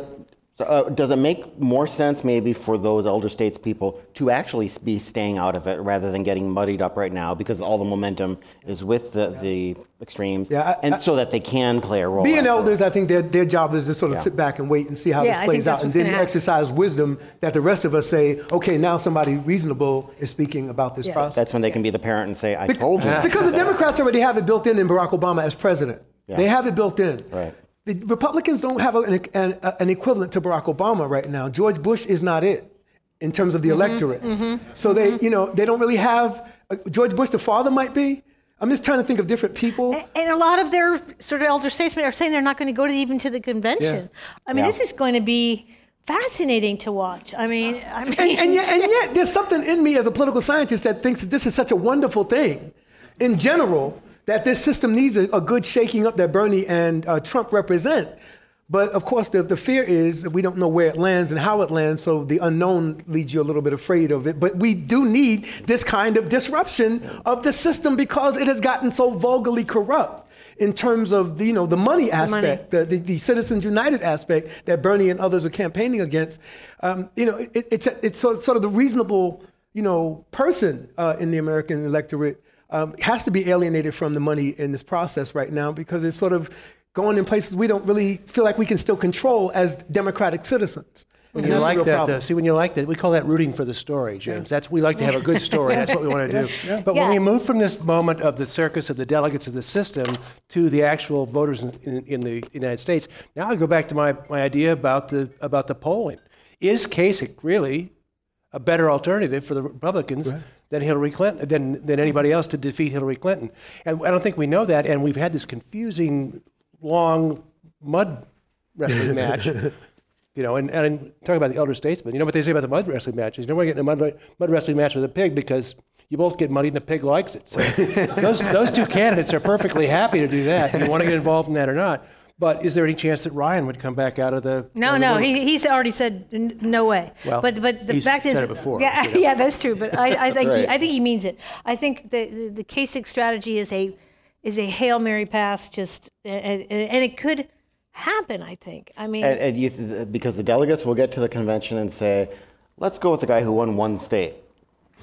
so, uh, does it make more sense maybe for those elder states people to actually be staying out of it rather than getting muddied up right now because all the momentum is with the, the extremes Yeah, I- and I- so that they can play a role? Being elders, I think their, their job is to sort of Yeah. sit back and wait and see how Yeah, this plays out, and then happen. exercise wisdom that the rest of us say, okay, now somebody reasonable is speaking about this Yeah. process. That's when they can be the parent and say, I Bec- told you. Because the Democrats already have it built in in Barack Obama as president. Yeah. They have it built in. Right. The Republicans don't have an, an, an equivalent to Barack Obama right now. George Bush is not it in terms of the Mm-hmm, electorate. So they, you know, they don't really have uh, George Bush. The father might be. I'm just trying to think of different people. and a lot of their sort of elder statesmen are saying they're not going to go to even to the convention. I mean, Yeah. this is going to be fascinating to watch. I mean, I mean, and, and, yet, and yet, there's something in me as a political scientist that thinks that this is such a wonderful thing. In general, that this system needs a, a good shaking up that Bernie and uh, Trump represent. But of course, the, the fear is we don't know where it lands and how it lands, so the unknown leads you a little bit afraid of it. But we do need this kind of disruption of the system because it has gotten so vulgarly corrupt. in terms of the, you know the money aspect, the, the, the Citizens United aspect that Bernie and others are campaigning against. Um, you know, it, it's it's sort of, sort of the reasonable you know person uh, in the American electorate um, has to be alienated from the money in this process right now because it's sort of going in places we don't really feel like we can still control as democratic citizens. When And you like that, though, see, when you like that, we call that rooting for the story, James. That's we like to have a good story. That's what we want to do. But when we move from this moment of the circus of the delegates of the system to the actual voters in, in, in the United States, now I go back to my, my idea about the about the polling. Is Kasich really a better alternative for the Republicans than Hillary Clinton than than anybody else to defeat Hillary Clinton? And I don't think we know that. And we've had this confusing, long mud wrestling match. You know, and, and talking about the elder statesman. you know what they say about the mud wrestling matches? You know, we're getting a mud, mud wrestling match with a pig because you both get muddy and the pig likes it. So those, those two candidates are perfectly happy to do that. You want to get involved in that or not. But is there any chance that Ryan would come back out of the. No, of the no, he, he's already said n- no way. Well, but but the he's fact is, said it before, yeah, you know. yeah, that's true. But I, I think he. I think he means it. I think the the, the Kasich strategy is a is a hail mary pass, just and, and and it could happen. I think. I mean, And, and you th- because the delegates will get to the convention and say, let's go with the guy who won one state.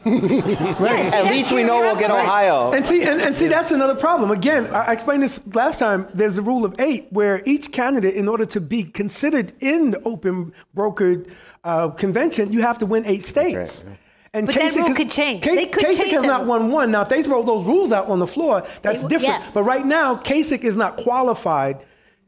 yes, At least we know we'll get right. Ohio. And see, and, and see, that's another problem. Again, I I explained this last time. There's a rule of eight where each candidate, in order to be considered in the open brokered uh, convention, you have to win eight states. right. And But that Kasich rule could change. Ka- They could Kasich change has that not won one. Now, if they throw those rules out on the floor, that's They- different. yeah. But right now, Kasich is not qualified.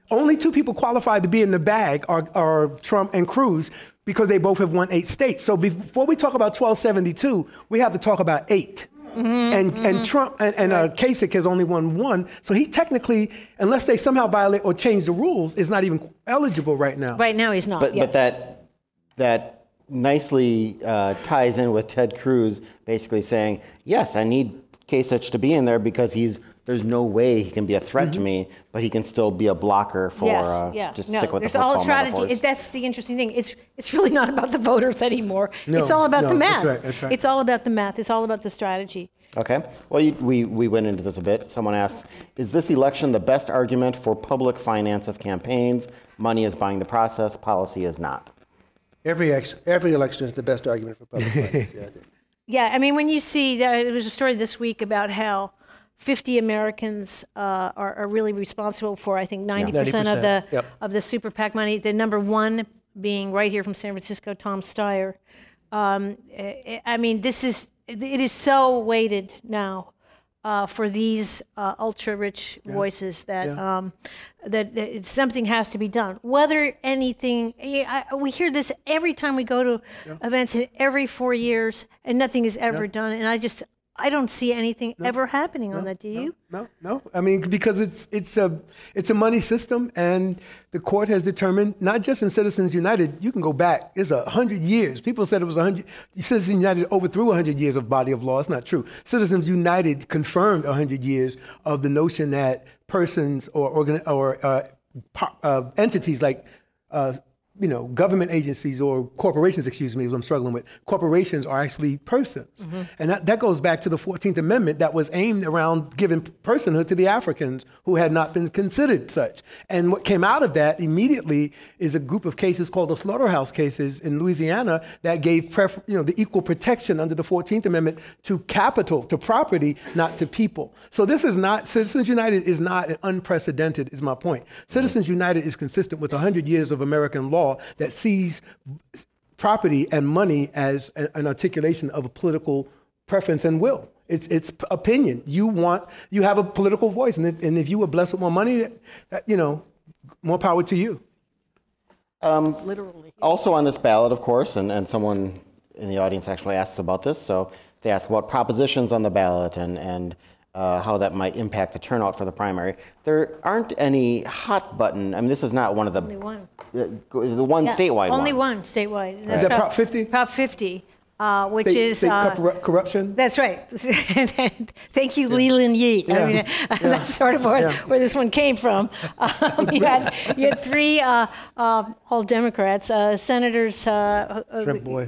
Only two people qualified to be in the bag are, are Trump and Cruz because they both have won eight states. So before we talk about 1272, we have to talk about 8 And, and Trump and, and uh, Kasich has only won one. So he technically, unless they somehow violate or change the rules, is not even eligible right now. Right now, he's not. But, yeah. but that, that nicely uh, ties in with Ted Cruz basically saying, yes, I need Kasich to be in there because he's there's no way he can be a threat to me, but he can still be a blocker for yes, uh, yeah. just no, stick with there's the all football strategy. metaphors. It, that's the interesting thing. It's it's really not about the voters anymore. No, it's all about no, the that's right, that's right. It's all about the math. It's all about the strategy. Okay. Well, you, we, we went into this a bit. Someone asks Is this election the best argument for public finance of campaigns? Money is buying the process, policy is not. Every, ex, every election is the best argument for public finance. Yeah, I. Yeah, I mean, when you see, uh, there was a story this week about how 50 Americans uh, are, are really responsible for, I think, 90% of 90%, the yep. of the super PAC money. The number one being right here from San Francisco, Tom Steyer. Um, I I mean, this is it is so weighted now uh, for these uh, ultra-rich voices that um, that, that it- something has to be done. Whether anything, yeah, I, we hear this every time we go to events, and every four years, and nothing is ever done. And I just I don't see anything ever happening on that. Do you? No, no. I mean, because it's it's a it's a money system, and the court has determined not just in Citizens United. You can go back. It's a hundred years. People said it was a hundred. Citizens United overthrew a hundred years of body of law. It's not true. Citizens United confirmed a hundred years of the notion that persons or organ or uh, uh, entities like. Uh, you know, government agencies or corporations, excuse me, is what I'm struggling with. Corporations are actually persons. Mm-hmm. And that, that goes back to the 14th Amendment that was aimed around giving personhood to the Africans who had not been considered such. And what came out of that immediately is a group of cases called the slaughterhouse cases in Louisiana that gave pref- you know, the equal protection under the 14th Amendment to capital, to property, not to people. So this is not, Citizens United is not unprecedented, is my point. Citizens United is consistent with 100 years of American law that sees property and money as an articulation of a political preference and will. It's, it's opinion. You want, you have a political voice. And, if- and if you were blessed with more money, that, you know, more power to you. Um, Literally. Also on this ballot, of course, and, and someone in the audience actually asked about this, so they ask about propositions on the ballot and, and uh, how that might impact the turnout for the primary. There aren't any hot button, I mean, this is not one of the, Only one. the, the one Yeah, statewide Only one. one statewide. and Is that Prop 50? Prop 50. Uh, which State- is state uh, corru- corruption. That's right. Thank you, Leland Yee. I Yeah. that's sort of where, Yeah. where this one came from. Um, you, had, you had three uh, uh, all Democrats, uh, senators. Uh.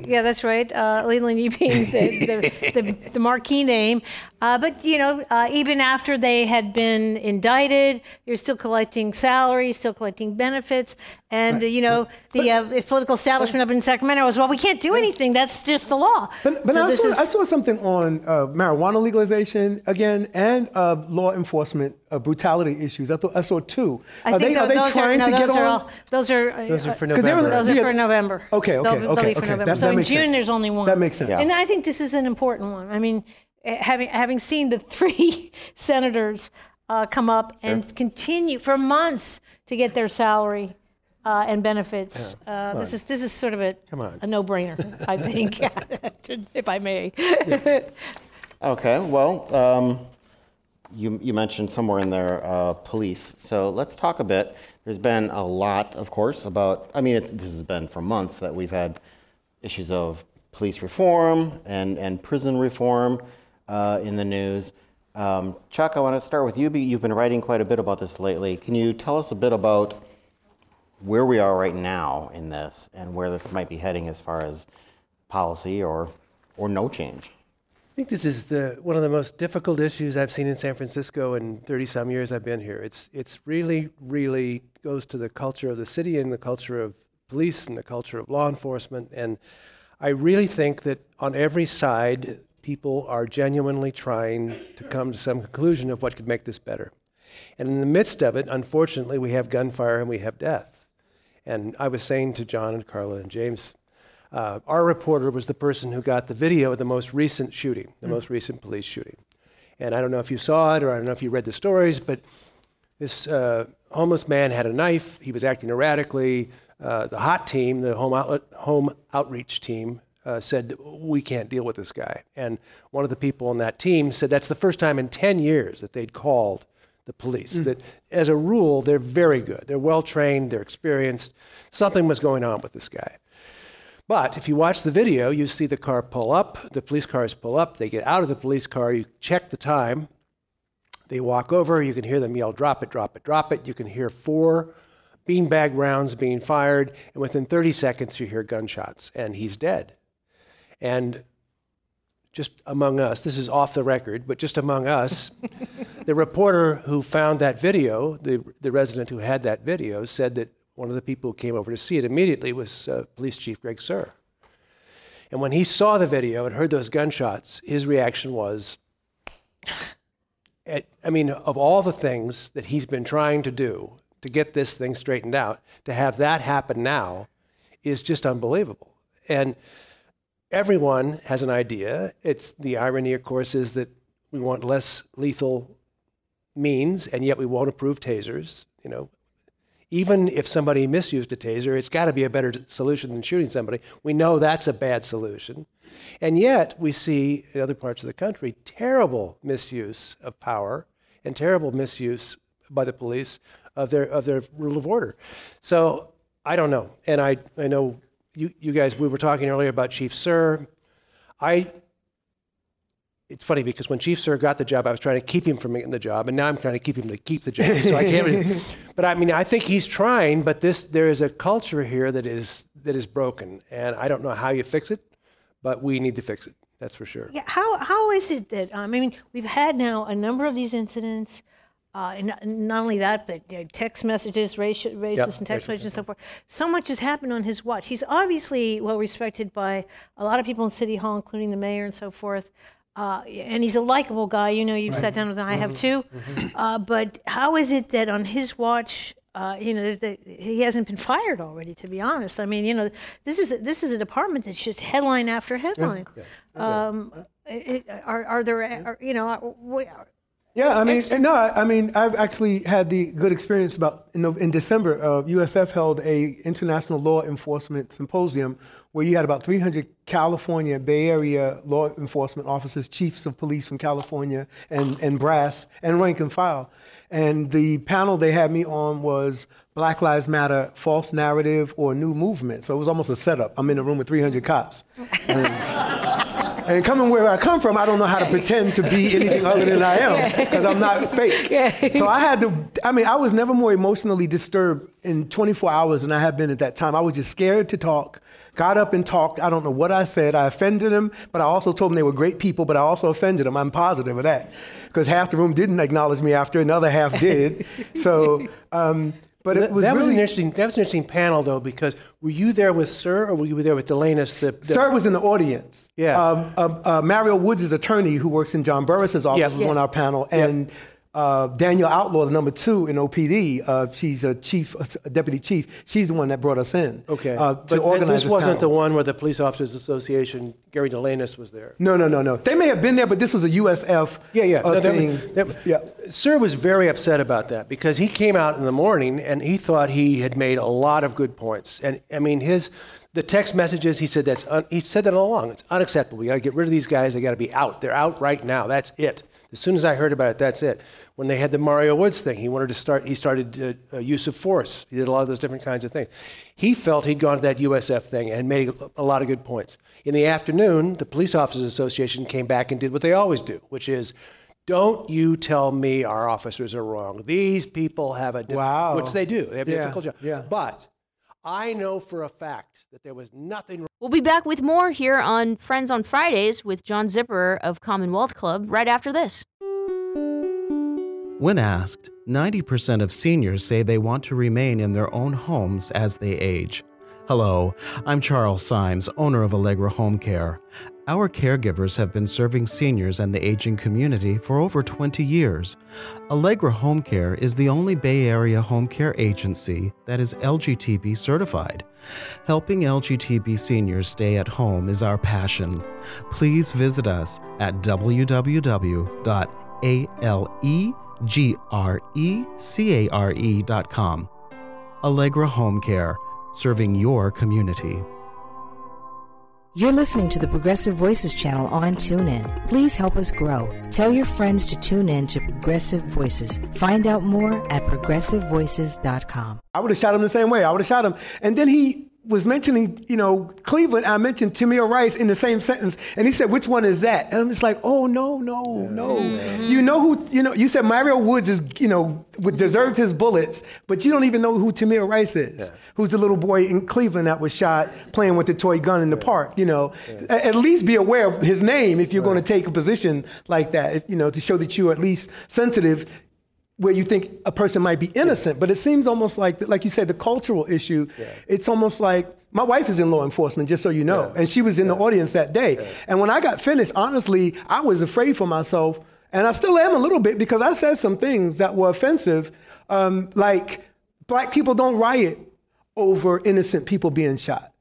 Yeah, that's right. Uh, Leland Yee being the, the, the, the marquee name. Uh, but, you know, uh, even after they had been indicted, you're still collecting salaries, still collecting benefits. And, uh, you know, the uh, political establishment up in Sacramento was, well, we can't do anything. That's just the law. But, but So I, saw, is- I saw something on uh, marijuana legalization again and uh, law enforcement uh, brutality issues. I thought I saw two. I are think they, tho- are they trying are, to no, get those on? Are all, those are. uh, Those are for 'Cause they were- November. Those are for November. Okay, okay, They'll, they'll okay, for okay. November. That- so that in makes June, sense. there's only one. That makes sense. Yeah. And I think this is an important one. I mean, eh, having having seen the three senators uh, come up and continue for months to get their salary. Uh, and benefits. Uh, this is this is sort of a, a no-brainer, I think, if I may. Okay, well, um, you, you mentioned somewhere in there uh, police. So let's talk a bit. There's been a lot, of course, about, I mean, it, this has been for months that we've had issues of police reform and, and prison reform uh, in the news. Um, Chuck, I want to start with you. You've been writing quite a bit about this lately. Can you tell us a bit about where we are right now in this and where this might be heading as far as policy or, or no change? I think this is the one of the most difficult issues I've seen in San Francisco in 30 some years I've been here. It's it's really really goes to the culture of the city and the culture of police and the culture of law enforcement and I really think that on every side people are genuinely trying to come to some conclusion of what could make this better. And in the midst of it, unfortunately, we have gunfire and we have death. And I was saying to John and Carla and James, uh, our reporter was the person who got the video of the most recent shooting, the most recent police shooting. And I don't know if you saw it or I don't know if you read the stories, but this uh, homeless man had a knife. He was acting erratically. Uh, the hot team, the home, outlet, home outreach team, uh, said, We can't deal with this guy. And one of the people on that team said that's the first time in 10 years that they'd called the police. Mm. That as a rule, they're very good. They're well trained, they're experienced. Something was going on with this guy. But if you watch the video, you see the car pull up, the police cars pull up, they get out of the police car, you check the time, they walk over, you can hear them yell, drop it, drop it, drop it. You can hear four beanbag rounds being fired, and within 30 seconds, you hear gunshots, and he's dead. And just among us, this is off the record, but just among us, the reporter who found that video, the, the resident who had that video, said that one of the people who came over to see it immediately was uh, Police Chief Greg Suhr. And when he saw the video and heard those gunshots, his reaction was, I mean, of all the things that he's been trying to do to get this thing straightened out, to have that happen now is just unbelievable. And everyone has an idea. It's the irony, of course, is that we want less lethal means, and yet we won't approve tasers. You know, even if somebody misused a taser, it's got to be a better solution than shooting somebody. We know that's a bad solution. And yet we see in other parts of the country terrible misuse of power and terrible misuse by the police of their of their rule of order. So I don't know. And I, I know you, you guys, we were talking earlier about Chief Suhr. I it's funny because when Chief Suhr got the job, I was trying to keep him from getting the job, and now I'm trying to keep him to keep the job. So I can't. Really, but I mean, I think he's trying. But this, there is a culture here that is that is broken, and I don't know how you fix it, but we need to fix it. That's for sure. Yeah, how how is it that um, I mean we've had now a number of these incidents, uh, and not, only that, but uh, text messages, racial, racist, and text messages, and so forth. So much has happened on his watch. He's obviously well respected by a lot of people in City Hall, including the mayor and so forth. Uh, and he's a likable guy. You know, you've sat down with him. I have too. Uh, but how is it that on his watch, uh, you know, that he hasn't been fired already? To be honest, I mean, you know, this is a, this is a department that's just headline after headline. Um, it, are, are there, are, you know, are, Yeah, I mean, no, I mean, I've actually had the good experience about in, Nov- in December. Uh, USF held a international law enforcement symposium where you had about 300 California Bay Area law enforcement officers, chiefs of police from California, and and brass and rank and file. And the panel they had me on was Black Lives Matter, false narrative or new movement. So it was almost a setup. I'm in a room with 300 cops. And, And coming where I come from, I don't know how to pretend to be anything other than I am because I'm not fake. So I had to, I mean, I was never more emotionally disturbed in 24 hours than I had been at that time. I was just scared to talk. Got up and talked. I don't know what I said. I offended them, but I also told them they were great people, but I also offended them. I'm positive of that because half the room didn't acknowledge me after, another half did. so, um, but it was that really was an interesting. That was an interesting panel, though, because were you there with Suhr or were you there with Delagnes? The, the, Suhr was in the audience. Yeah. Um, uh, uh, Mario Woods' attorney, who works in John Burris's office, was on our panel, and uh, Danielle Outlaw, the number two in OPD, uh, she's a chief, a deputy chief. She's the one that brought us in. Okay, Uh, but to th- organize this wasn't the one where the Police Officers Association, Gary Delagnes was there. No, no, no, no. They may have been there, but this was a USF Yeah, yeah. uh, No, that- thing. that- yeah. Suhr was very upset about that because he came out in the morning and he thought he had made a lot of good points. And I mean, his the text messages he said that's un, he said that all along. It's unacceptable. We got to get rid of these guys. They got to be out. They're out right now. That's it. As soon as I heard about it, that's it. When they had the Mario Woods thing, he wanted to start. He started uh, uh, use of force. He did a lot of those different kinds of things. He felt he'd gone to that USF thing and made a, a lot of good points. In the afternoon, the Police Officers Association came back and did what they always do, which is don't you tell me our officers are wrong. These people have a diff- Wow. which they do. They have a Yeah, difficult job. yeah. But I know for a fact that there was nothing We'll be back with more here on Friends on Fridays with John Zipperer of Commonwealth Club right after this. When asked, 90% of seniors say they want to remain in their own homes as they age. Hello, I'm Charles Symes, owner of Allegra Home Care. Our caregivers have been serving seniors and the aging community for over 20 years. Allegra Home Care is the only Bay Area home care agency that is LGTB certified. Helping LGTB seniors stay at home is our passion. Please visit us at www.alegrecare.com. Allegra Home Care, serving your community. You're listening to the Progressive Voices channel on TuneIn. Please help us grow. Tell your friends to tune in to Progressive Voices. Find out more at progressivevoices.com. I would have shot him the same way. I would have shot him. And then he was mentioning, you know, Cleveland. I mentioned Tamir Rice in the same sentence, and he said, "Which one is that?" And I'm just like, "Oh no, no, no! Mm-hmm. You know who? You know, you said Mario Woods is, you know, deserved his bullets, but you don't even know who Tamir Rice is. Who's the little boy in Cleveland that was shot playing with the toy gun in the park? You know, A- at least be aware of his name if you're going to take a position like that. If, you know, to show that you're at least sensitive where you think a person might be innocent, but it seems almost like, like you said, the cultural issue. It's almost like my wife is in law enforcement, just so you know, and she was in the audience that day. And when I got finished, honestly, I was afraid for myself, and I still am a little bit because I said some things that were offensive, um, like black people don't riot over innocent people being shot.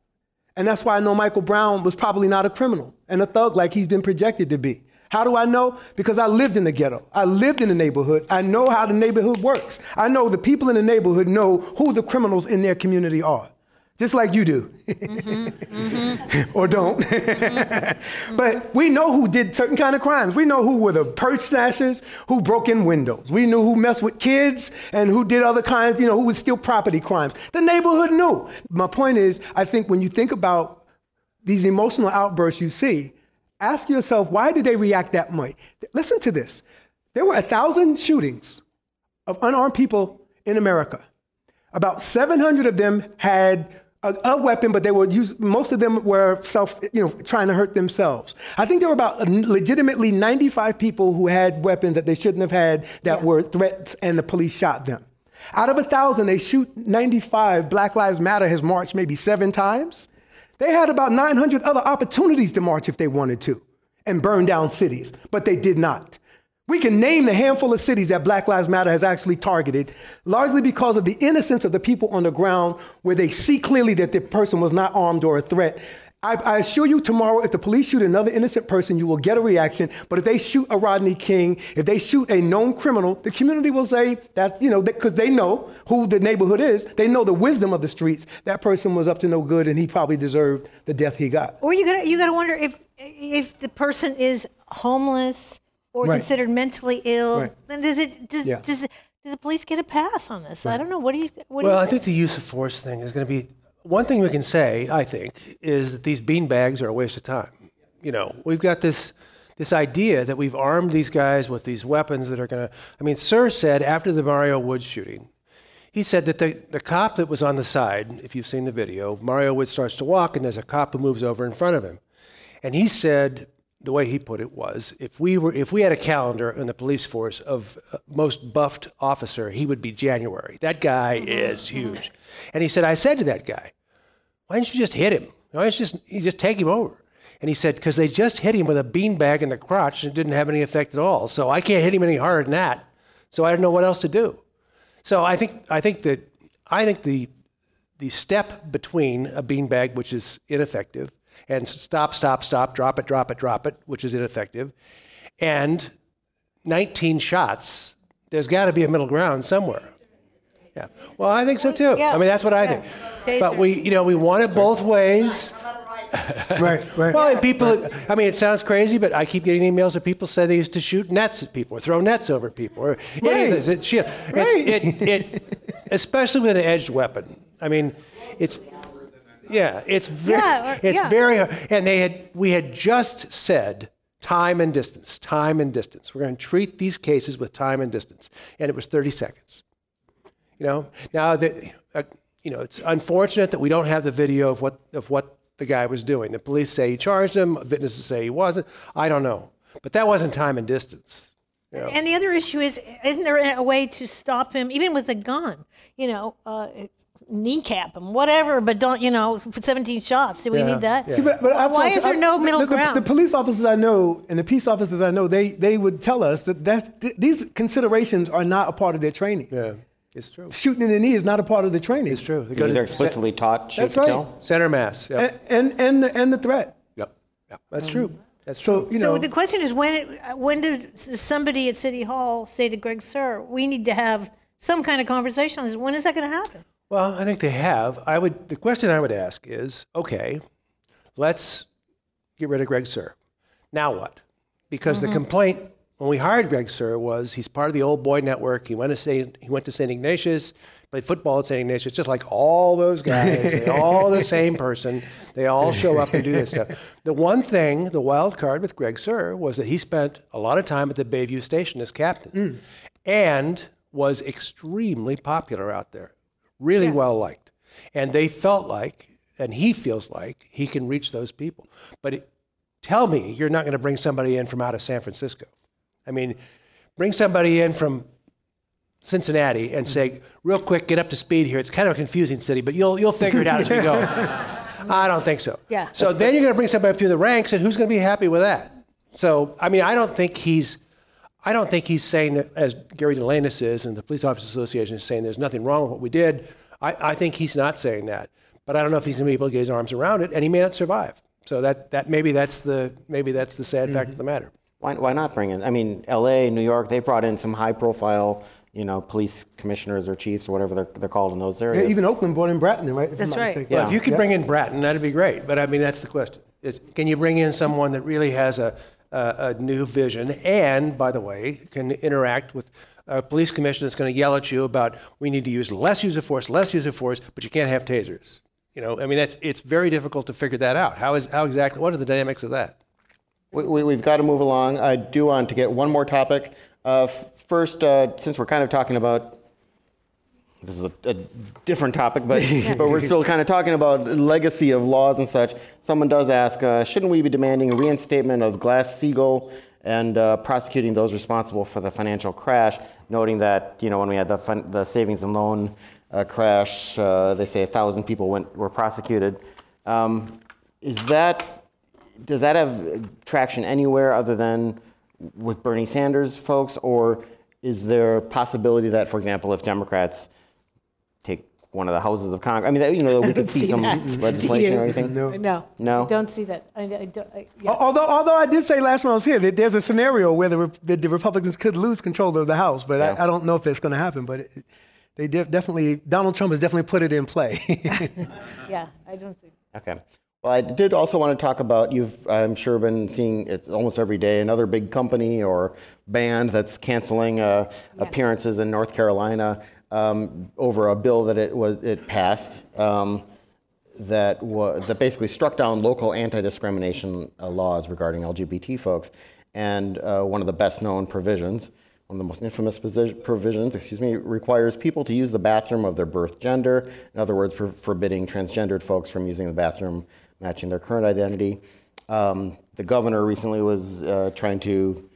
And that's why I know Michael Brown was probably not a criminal and a thug like he's been projected to be. How do I know? Because I lived in the ghetto. I lived in the neighborhood. I know how the neighborhood works. I know the people in the neighborhood know who the criminals in their community are, just like you do. or don't. but we know who did certain kind of crimes. We know who were the purse snatchers, who broke in windows. We knew who messed with kids and who did other kinds, you know, who would steal property crimes. The neighborhood knew. My point is, I think when you think about these emotional outbursts you see, ask yourself, why did they react that way? Listen to this. There were a thousand shootings of unarmed people in America. About 700 of them had a, a weapon, but they were use, most of them were self, you know, trying to hurt themselves. I think there were about legitimately 95 people who had weapons that they shouldn't have had that were threats, and the police shot them. Out of a thousand, they shoot 95. Black Lives Matter has marched maybe seven times. They had about 900 other opportunities to march if they wanted to and burn down cities, but they did not. We can name the handful of cities that Black Lives Matter has actually targeted, largely because of the innocence of the people on the ground where they see clearly that the person was not armed or a threat. I, I assure you tomorrow, if the police shoot another innocent person, you will get a reaction. But if they shoot a Rodney King, if they shoot a known criminal, the community will say that, you know, because they know who the neighborhood is. They know the wisdom of the streets. That person was up to no good and he probably deserved the death he got. Or you gotta you got to wonder if if the person is homeless or Right. considered mentally ill. Right. Then does it does, Yeah. does it, do the police get a pass on this? I don't know. What do you th- what do well, you I think the use of force thing is going to be one thing we can say. I think is that these beanbags are a waste of time. You know, we've got this this idea that we've armed these guys with these weapons that are going to. I mean, Suhr said after the Mario Woods shooting, he said that the, the cop that was on the side, if you've seen the video, Mario Woods starts to walk and there's a cop who moves over in front of him. And he said, the way he put it was, if we were, if we had a calendar in the police force of uh, most buffed officer, he would be January. That guy is huge. And he said, I said to that guy, why didn't you just hit him? Why don't you just, you just take him over? And he said, because they just hit him with a beanbag in the crotch and it didn't have any effect at all. So I can't hit him any harder than that. So I don't know what else to do. So I think, I think that, I think the, the step between a beanbag, which is ineffective, and stop, stop, stop, drop it, drop it, drop it, which is ineffective, and 19 shots, there's got to be a middle ground somewhere. Yeah. Well, I think so too. Yeah. I mean, that's what I Yeah. think. But we, you know, we want it both ways. right, right. Well, and people, I mean, it sounds crazy, but I keep getting emails that people say they used to shoot nets at people or throw nets over people or any Right. of this. It, shit. It's- Right. it, it, especially with an edged weapon. I mean, it's, yeah, it's very, Yeah, or- it's yeah. very hard. And they had, we had just said time and distance, time and distance. We're going to treat these cases with time and distance. And it was 30 seconds. You know, now that, uh, you know, it's unfortunate that we don't have the video of what, of what the guy was doing. The police say he charged him, witnesses say he wasn't. I don't know. But that wasn't time and distance. you know. And the other issue is, isn't there a way to stop him, even with a gun? You know, uh, kneecap him, whatever, but don't, you know, for 17 shots. Do we Yeah, need that? yeah. See, but, but I've Why talked- is there I've- no middle the, the- ground? The, police officers I know and the peace officers I know, they they would tell us that that th- these considerations are not a part of their training. Yeah, it's true. Shooting in the knee is not a part of the training. It's true. They go They're to explicitly taught shoot That's right. kill. center mass. Yep. And, and and the and the threat. Yep. Yep. That's true. That's So true. you so the question is, when it, when did somebody at City Hall say to Greg Suhr, we need to have some kind of conversation on this? When is that going to happen? Well, I think they have. I would. The question I would ask is, okay, let's get rid of Greg Suhr. Now what? Because the mm-hmm. complaint when we hired Greg Suhr was he's part of the old boy network. He went to St. he went to St. Ignatius, played football at St. Ignatius, just like all those guys. They're all the same person. They all show up and do this stuff. The one thing, the wild card with Greg Suhr was that he spent a lot of time at the Bayview Station as captain, mm. and was extremely popular out there, really well liked, and they felt like, and he feels like he can reach those people. But it, tell me you're not going to bring somebody in from out of San Francisco. I mean, bring somebody in from Cincinnati and say, real quick, get up to speed here. It's kind of a confusing city, but you'll, you'll figure it out as we go. I don't think so. Yeah. So then you're going to bring somebody up through the ranks, and who's going to be happy with that? So, I mean, I don't think he's, I don't think he's saying that, as Gary Delagnes is, and the Police Officers Association is saying there's nothing wrong with what we did. I, I think he's not saying that. But I don't know if he's going to be able to get his arms around it, and he may not survive. So that, that maybe that's the maybe that's the sad fact mm-hmm. of the matter. Why, why not bring in? I mean, L.A., New York, they brought in some high-profile, you know, police commissioners or chiefs or whatever they're, they're called in those yeah, areas. even Oakland brought in Bratton, right? If I'm That's right. mistaken. Well, if you could bring in Bratton, that'd be great. But I mean, that's the question: is can you bring in someone that really has a a, a new vision, and by the way, can interact with a police commissioner that's going to yell at you about we need to use less use of force, less use of force, but you can't have tasers. You know, I mean, that's it's very difficult to figure that out. How is how exactly? What are the dynamics of that? We, we, we've got to move along. I do want to get one more topic. Uh, first, uh, since we're kind of talking about this is a, a different topic, but but we're still kind of talking about legacy of laws and such. Someone does ask, uh, shouldn't we be demanding a reinstatement of Glass-Steagall and uh, prosecuting those responsible for the financial crash? Noting that you know when we had the fin- the savings and loan uh, crash, uh, they say a thousand people went were prosecuted. Um, is that does that have traction anywhere other than with Bernie Sanders folks, or is there a possibility that, for example, if Democrats take one of the houses of Congress, I mean, that, you know, we could see, see some that. Legislation or anything? No. No. No? I don't see that. I, I don't, I, yeah. Although, although I did say last time I was here that there's a scenario where the, Re- that the Republicans could lose control of the House, but Yeah. I, I don't know if that's going to happen. But it, they def- definitely, Donald Trump has definitely put it in play. yeah, I don't see. Okay. Well, I did also want to talk about you've, I'm sure, been seeing it almost every day another big company or band that's canceling uh, appearances in North Carolina um, over a bill that it was it passed. Um, that wa- that basically struck down local anti-discrimination uh, laws regarding LGBT folks, and uh, one of the best-known provisions, one of the most infamous provisions, excuse me, requires people to use the bathroom of their birth gender. In other words, for forbidding transgendered folks from using the bathroom matching their current identity. Um, the governor recently was uh, trying to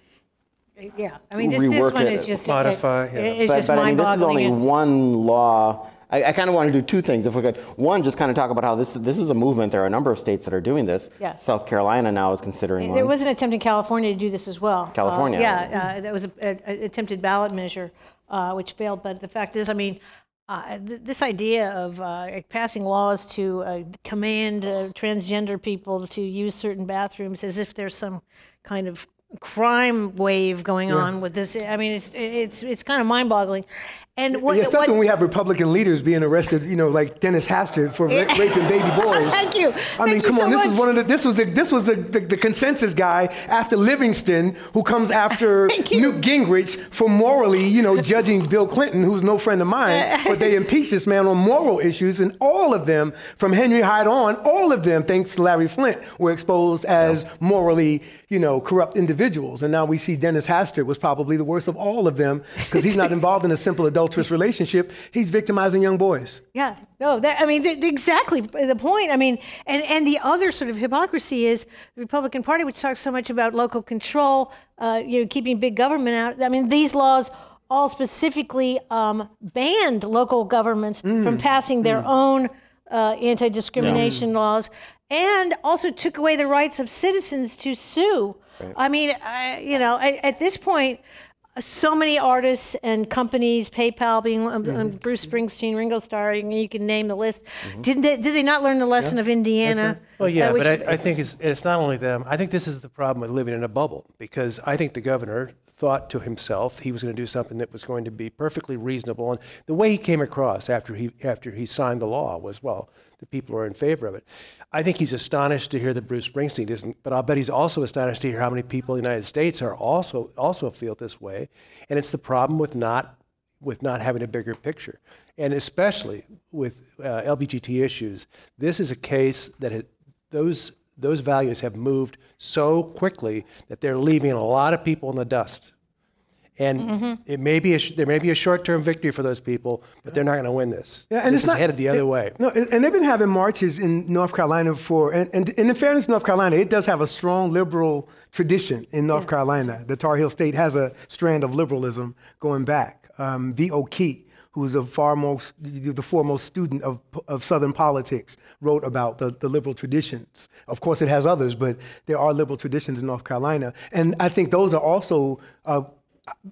Yeah, I mean, this, this one it, is just modify, It, yeah. it's but, just but I mean, this is only mind-boggling. one law. I, I kind of want to do two things, if we could. One, just kind of talk about how this this is a movement. There are a number of states that are doing this. Yes. South Carolina now is considering There one. was an attempt in California to do this as well. Uh, California. yeah, uh, that was an attempted ballot measure, uh, which failed. But the fact is, I mean, uh, th- this idea of uh, passing laws to uh, command uh, transgender people to use certain bathrooms as if there's some kind of crime wave going on with this. I mean, it's it's it's kind of mind-boggling. And what, Yeah, especially what- when we have Republican leaders being arrested, you know, like Dennis Hastert for ra- raping baby boys. Thank you. I Thank mean, you come so on. This much. is one of the. This was the. This was the, the, the consensus guy after Livingston, who comes after Thank. Newt Gingrich for morally, you know, judging Bill Clinton, who's no friend of mine. but they impeached this man on moral issues, and all of them, from Henry Hyde on, all of them, thanks to Larry Flynt, were exposed as morally, you know, corrupt individuals. And now we see Dennis Hastert was probably the worst of all of them because he's not involved in a simple adulterous relationship. He's victimizing young boys. Yeah, no, that, I mean, th- exactly the point. I mean, and, and the other sort of hypocrisy is the Republican Party, which talks so much about local control, uh, you know, keeping big government out. I mean, these laws all specifically um, banned local governments from passing their own uh, anti-discrimination laws, and also took away the rights of citizens to sue. I mean, I, you know, I, at this point, so many artists and companies, PayPal being um, um, Bruce Springsteen, Ringo Starr, you can name the list. Didn't they, did they not learn the lesson of Indiana? Well, yeah, Uh, but I, I think it's, it's not only them. I think this is the problem with living in a bubble because I think the governor thought to himself he was going to do something that was going to be perfectly reasonable, and the way he came across after he after he signed the law was well, the people are in favor of it. I think he's astonished to hear that Bruce Springsteen isn't, but I'll bet he's also astonished to hear how many people in the United States are also also feel this way, and it's the problem with not with not having a bigger picture. And especially with uh, LBGT issues, this is a case that it, those, those values have moved so quickly that they're leaving a lot of people in the dust. And it may be a, sh- there may be a short-term victory for those people, but they're not going to win this. Yeah, and this it's is not headed the other it- way. No, and and they've been having marches in North Carolina for, and, and, and in fairness, North Carolina, it does have a strong liberal tradition in North Carolina. The Tar Heel State has a strand of liberalism going back. Um, V. O. Key, who's a far most, the foremost student of, of Southern politics, wrote about the, the liberal traditions. Of course, it has others, but there are liberal traditions in North Carolina, and I think those are also. Uh,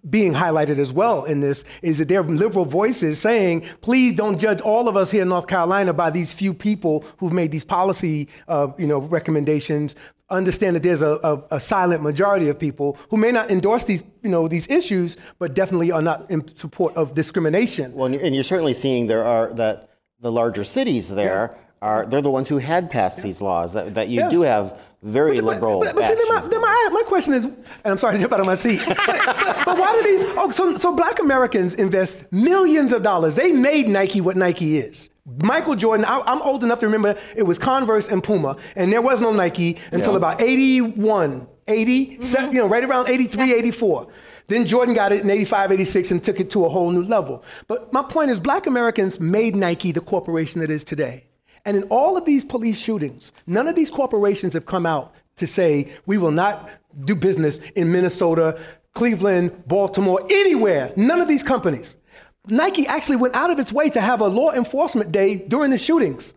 being highlighted as well in this is that there are liberal voices saying, please don't judge all of us here in North Carolina by these few people who've made these policy uh, you know, recommendations. Understand that there's a, a, a silent majority of people who may not endorse these, you know, these issues, but definitely are not in support of discrimination. Well, and you're, and you're certainly seeing there are that the larger cities there are they're the ones who had passed these laws. That, that you Yeah. do have very But- but- liberal. But, but see, then my, then my, my question is, and I'm sorry to jump out of my seat, but, but, but why do these? Oh, so so black Americans invest millions of dollars. They made Nike what Nike is. Michael Jordan. I, I'm old enough to remember it was Converse and Puma, and there was no Nike until Yeah. about 81, 80, se- mm-hmm. you know, right around 83, 84. Then Jordan got it in 85, 86 and took it to a whole new level. But my point is, black Americans made Nike the corporation it is today. And in all of these police shootings, none of these corporations have come out to say, we will not do business in Minnesota, Cleveland, Baltimore, anywhere. None of these companies. Nike actually went out of its way to have a law enforcement day during the shootings.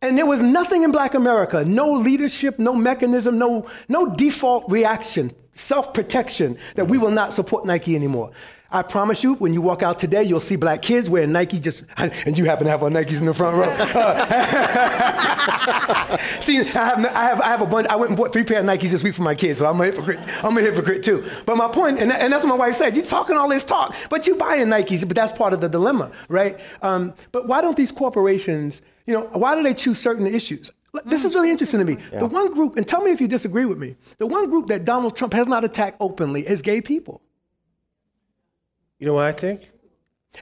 And there was nothing in black America, no leadership, no mechanism, no, no default reaction, self protection that we will not support Nike anymore. I promise you, when you walk out today, you'll see black kids wearing Nike just, and you happen to have on Nikes in the front row. Uh, see, I have, I, have, I have a bunch, I went and bought three pair of Nikes this week for my kids, so I'm a hypocrite. I'm a hypocrite too. But my point, and, and that's what my wife said, you're talking all this talk, but you buying Nikes, but that's part of the dilemma, right? Um, but why don't these corporations, you know, why do they choose certain issues? This is really interesting to me. The one group, and tell me if you disagree with me, the one group that Donald Trump has not attacked openly is gay people. You know what I think?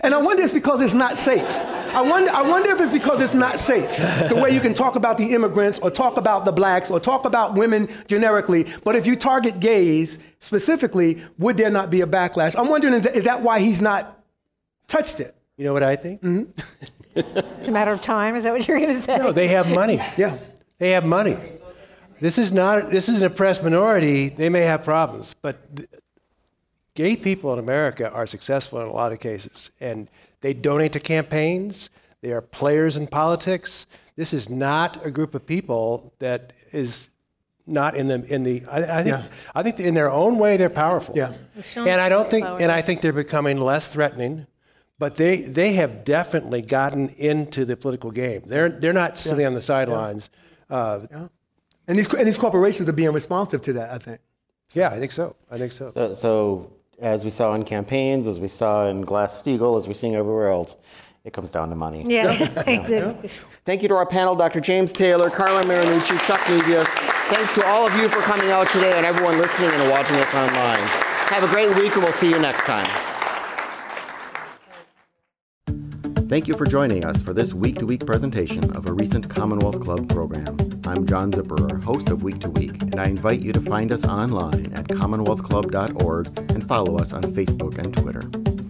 And I wonder if it's because it's not safe. I wonder, I wonder if it's because it's not safe. The way you can talk about the immigrants or talk about the blacks or talk about women generically, but if you target gays specifically, would there not be a backlash? I'm wondering, is that why he's not touched it? You know what I think? Mm-hmm. It's a matter of time. Is that what you're going to say? No, they have money. Yeah. They have money. This is not. This is an oppressed minority. They may have problems, but th- gay people in America are successful in a lot of cases, and they donate to campaigns. They are players in politics. This is not a group of people that is not in the in the. I, I think Yeah. I think in their own way they're powerful. Yeah. And I don't think, and I think they're becoming less threatening. But they, they have definitely gotten into the political game. They're, they're not sitting on the sidelines. Uh, And these, and these corporations are being responsive to that, I think. yeah, I think so. I think so. So, so as we saw in campaigns, as we saw in Glass-Steagall, as we're seeing everywhere else, it comes down to money. Yeah. exactly. Thank you to our panel, Dr. James Taylor, Carla Marinucci, Chuck Nevius. Thanks to all of you for coming out today and everyone listening and watching us online. Have a great week and we'll see you next time. Thank you for joining us for this week to week presentation of a recent Commonwealth Club program. I'm John Zipperer, host of Week to Week, and I invite you to find us online at commonwealthclub.org and follow us on Facebook and Twitter.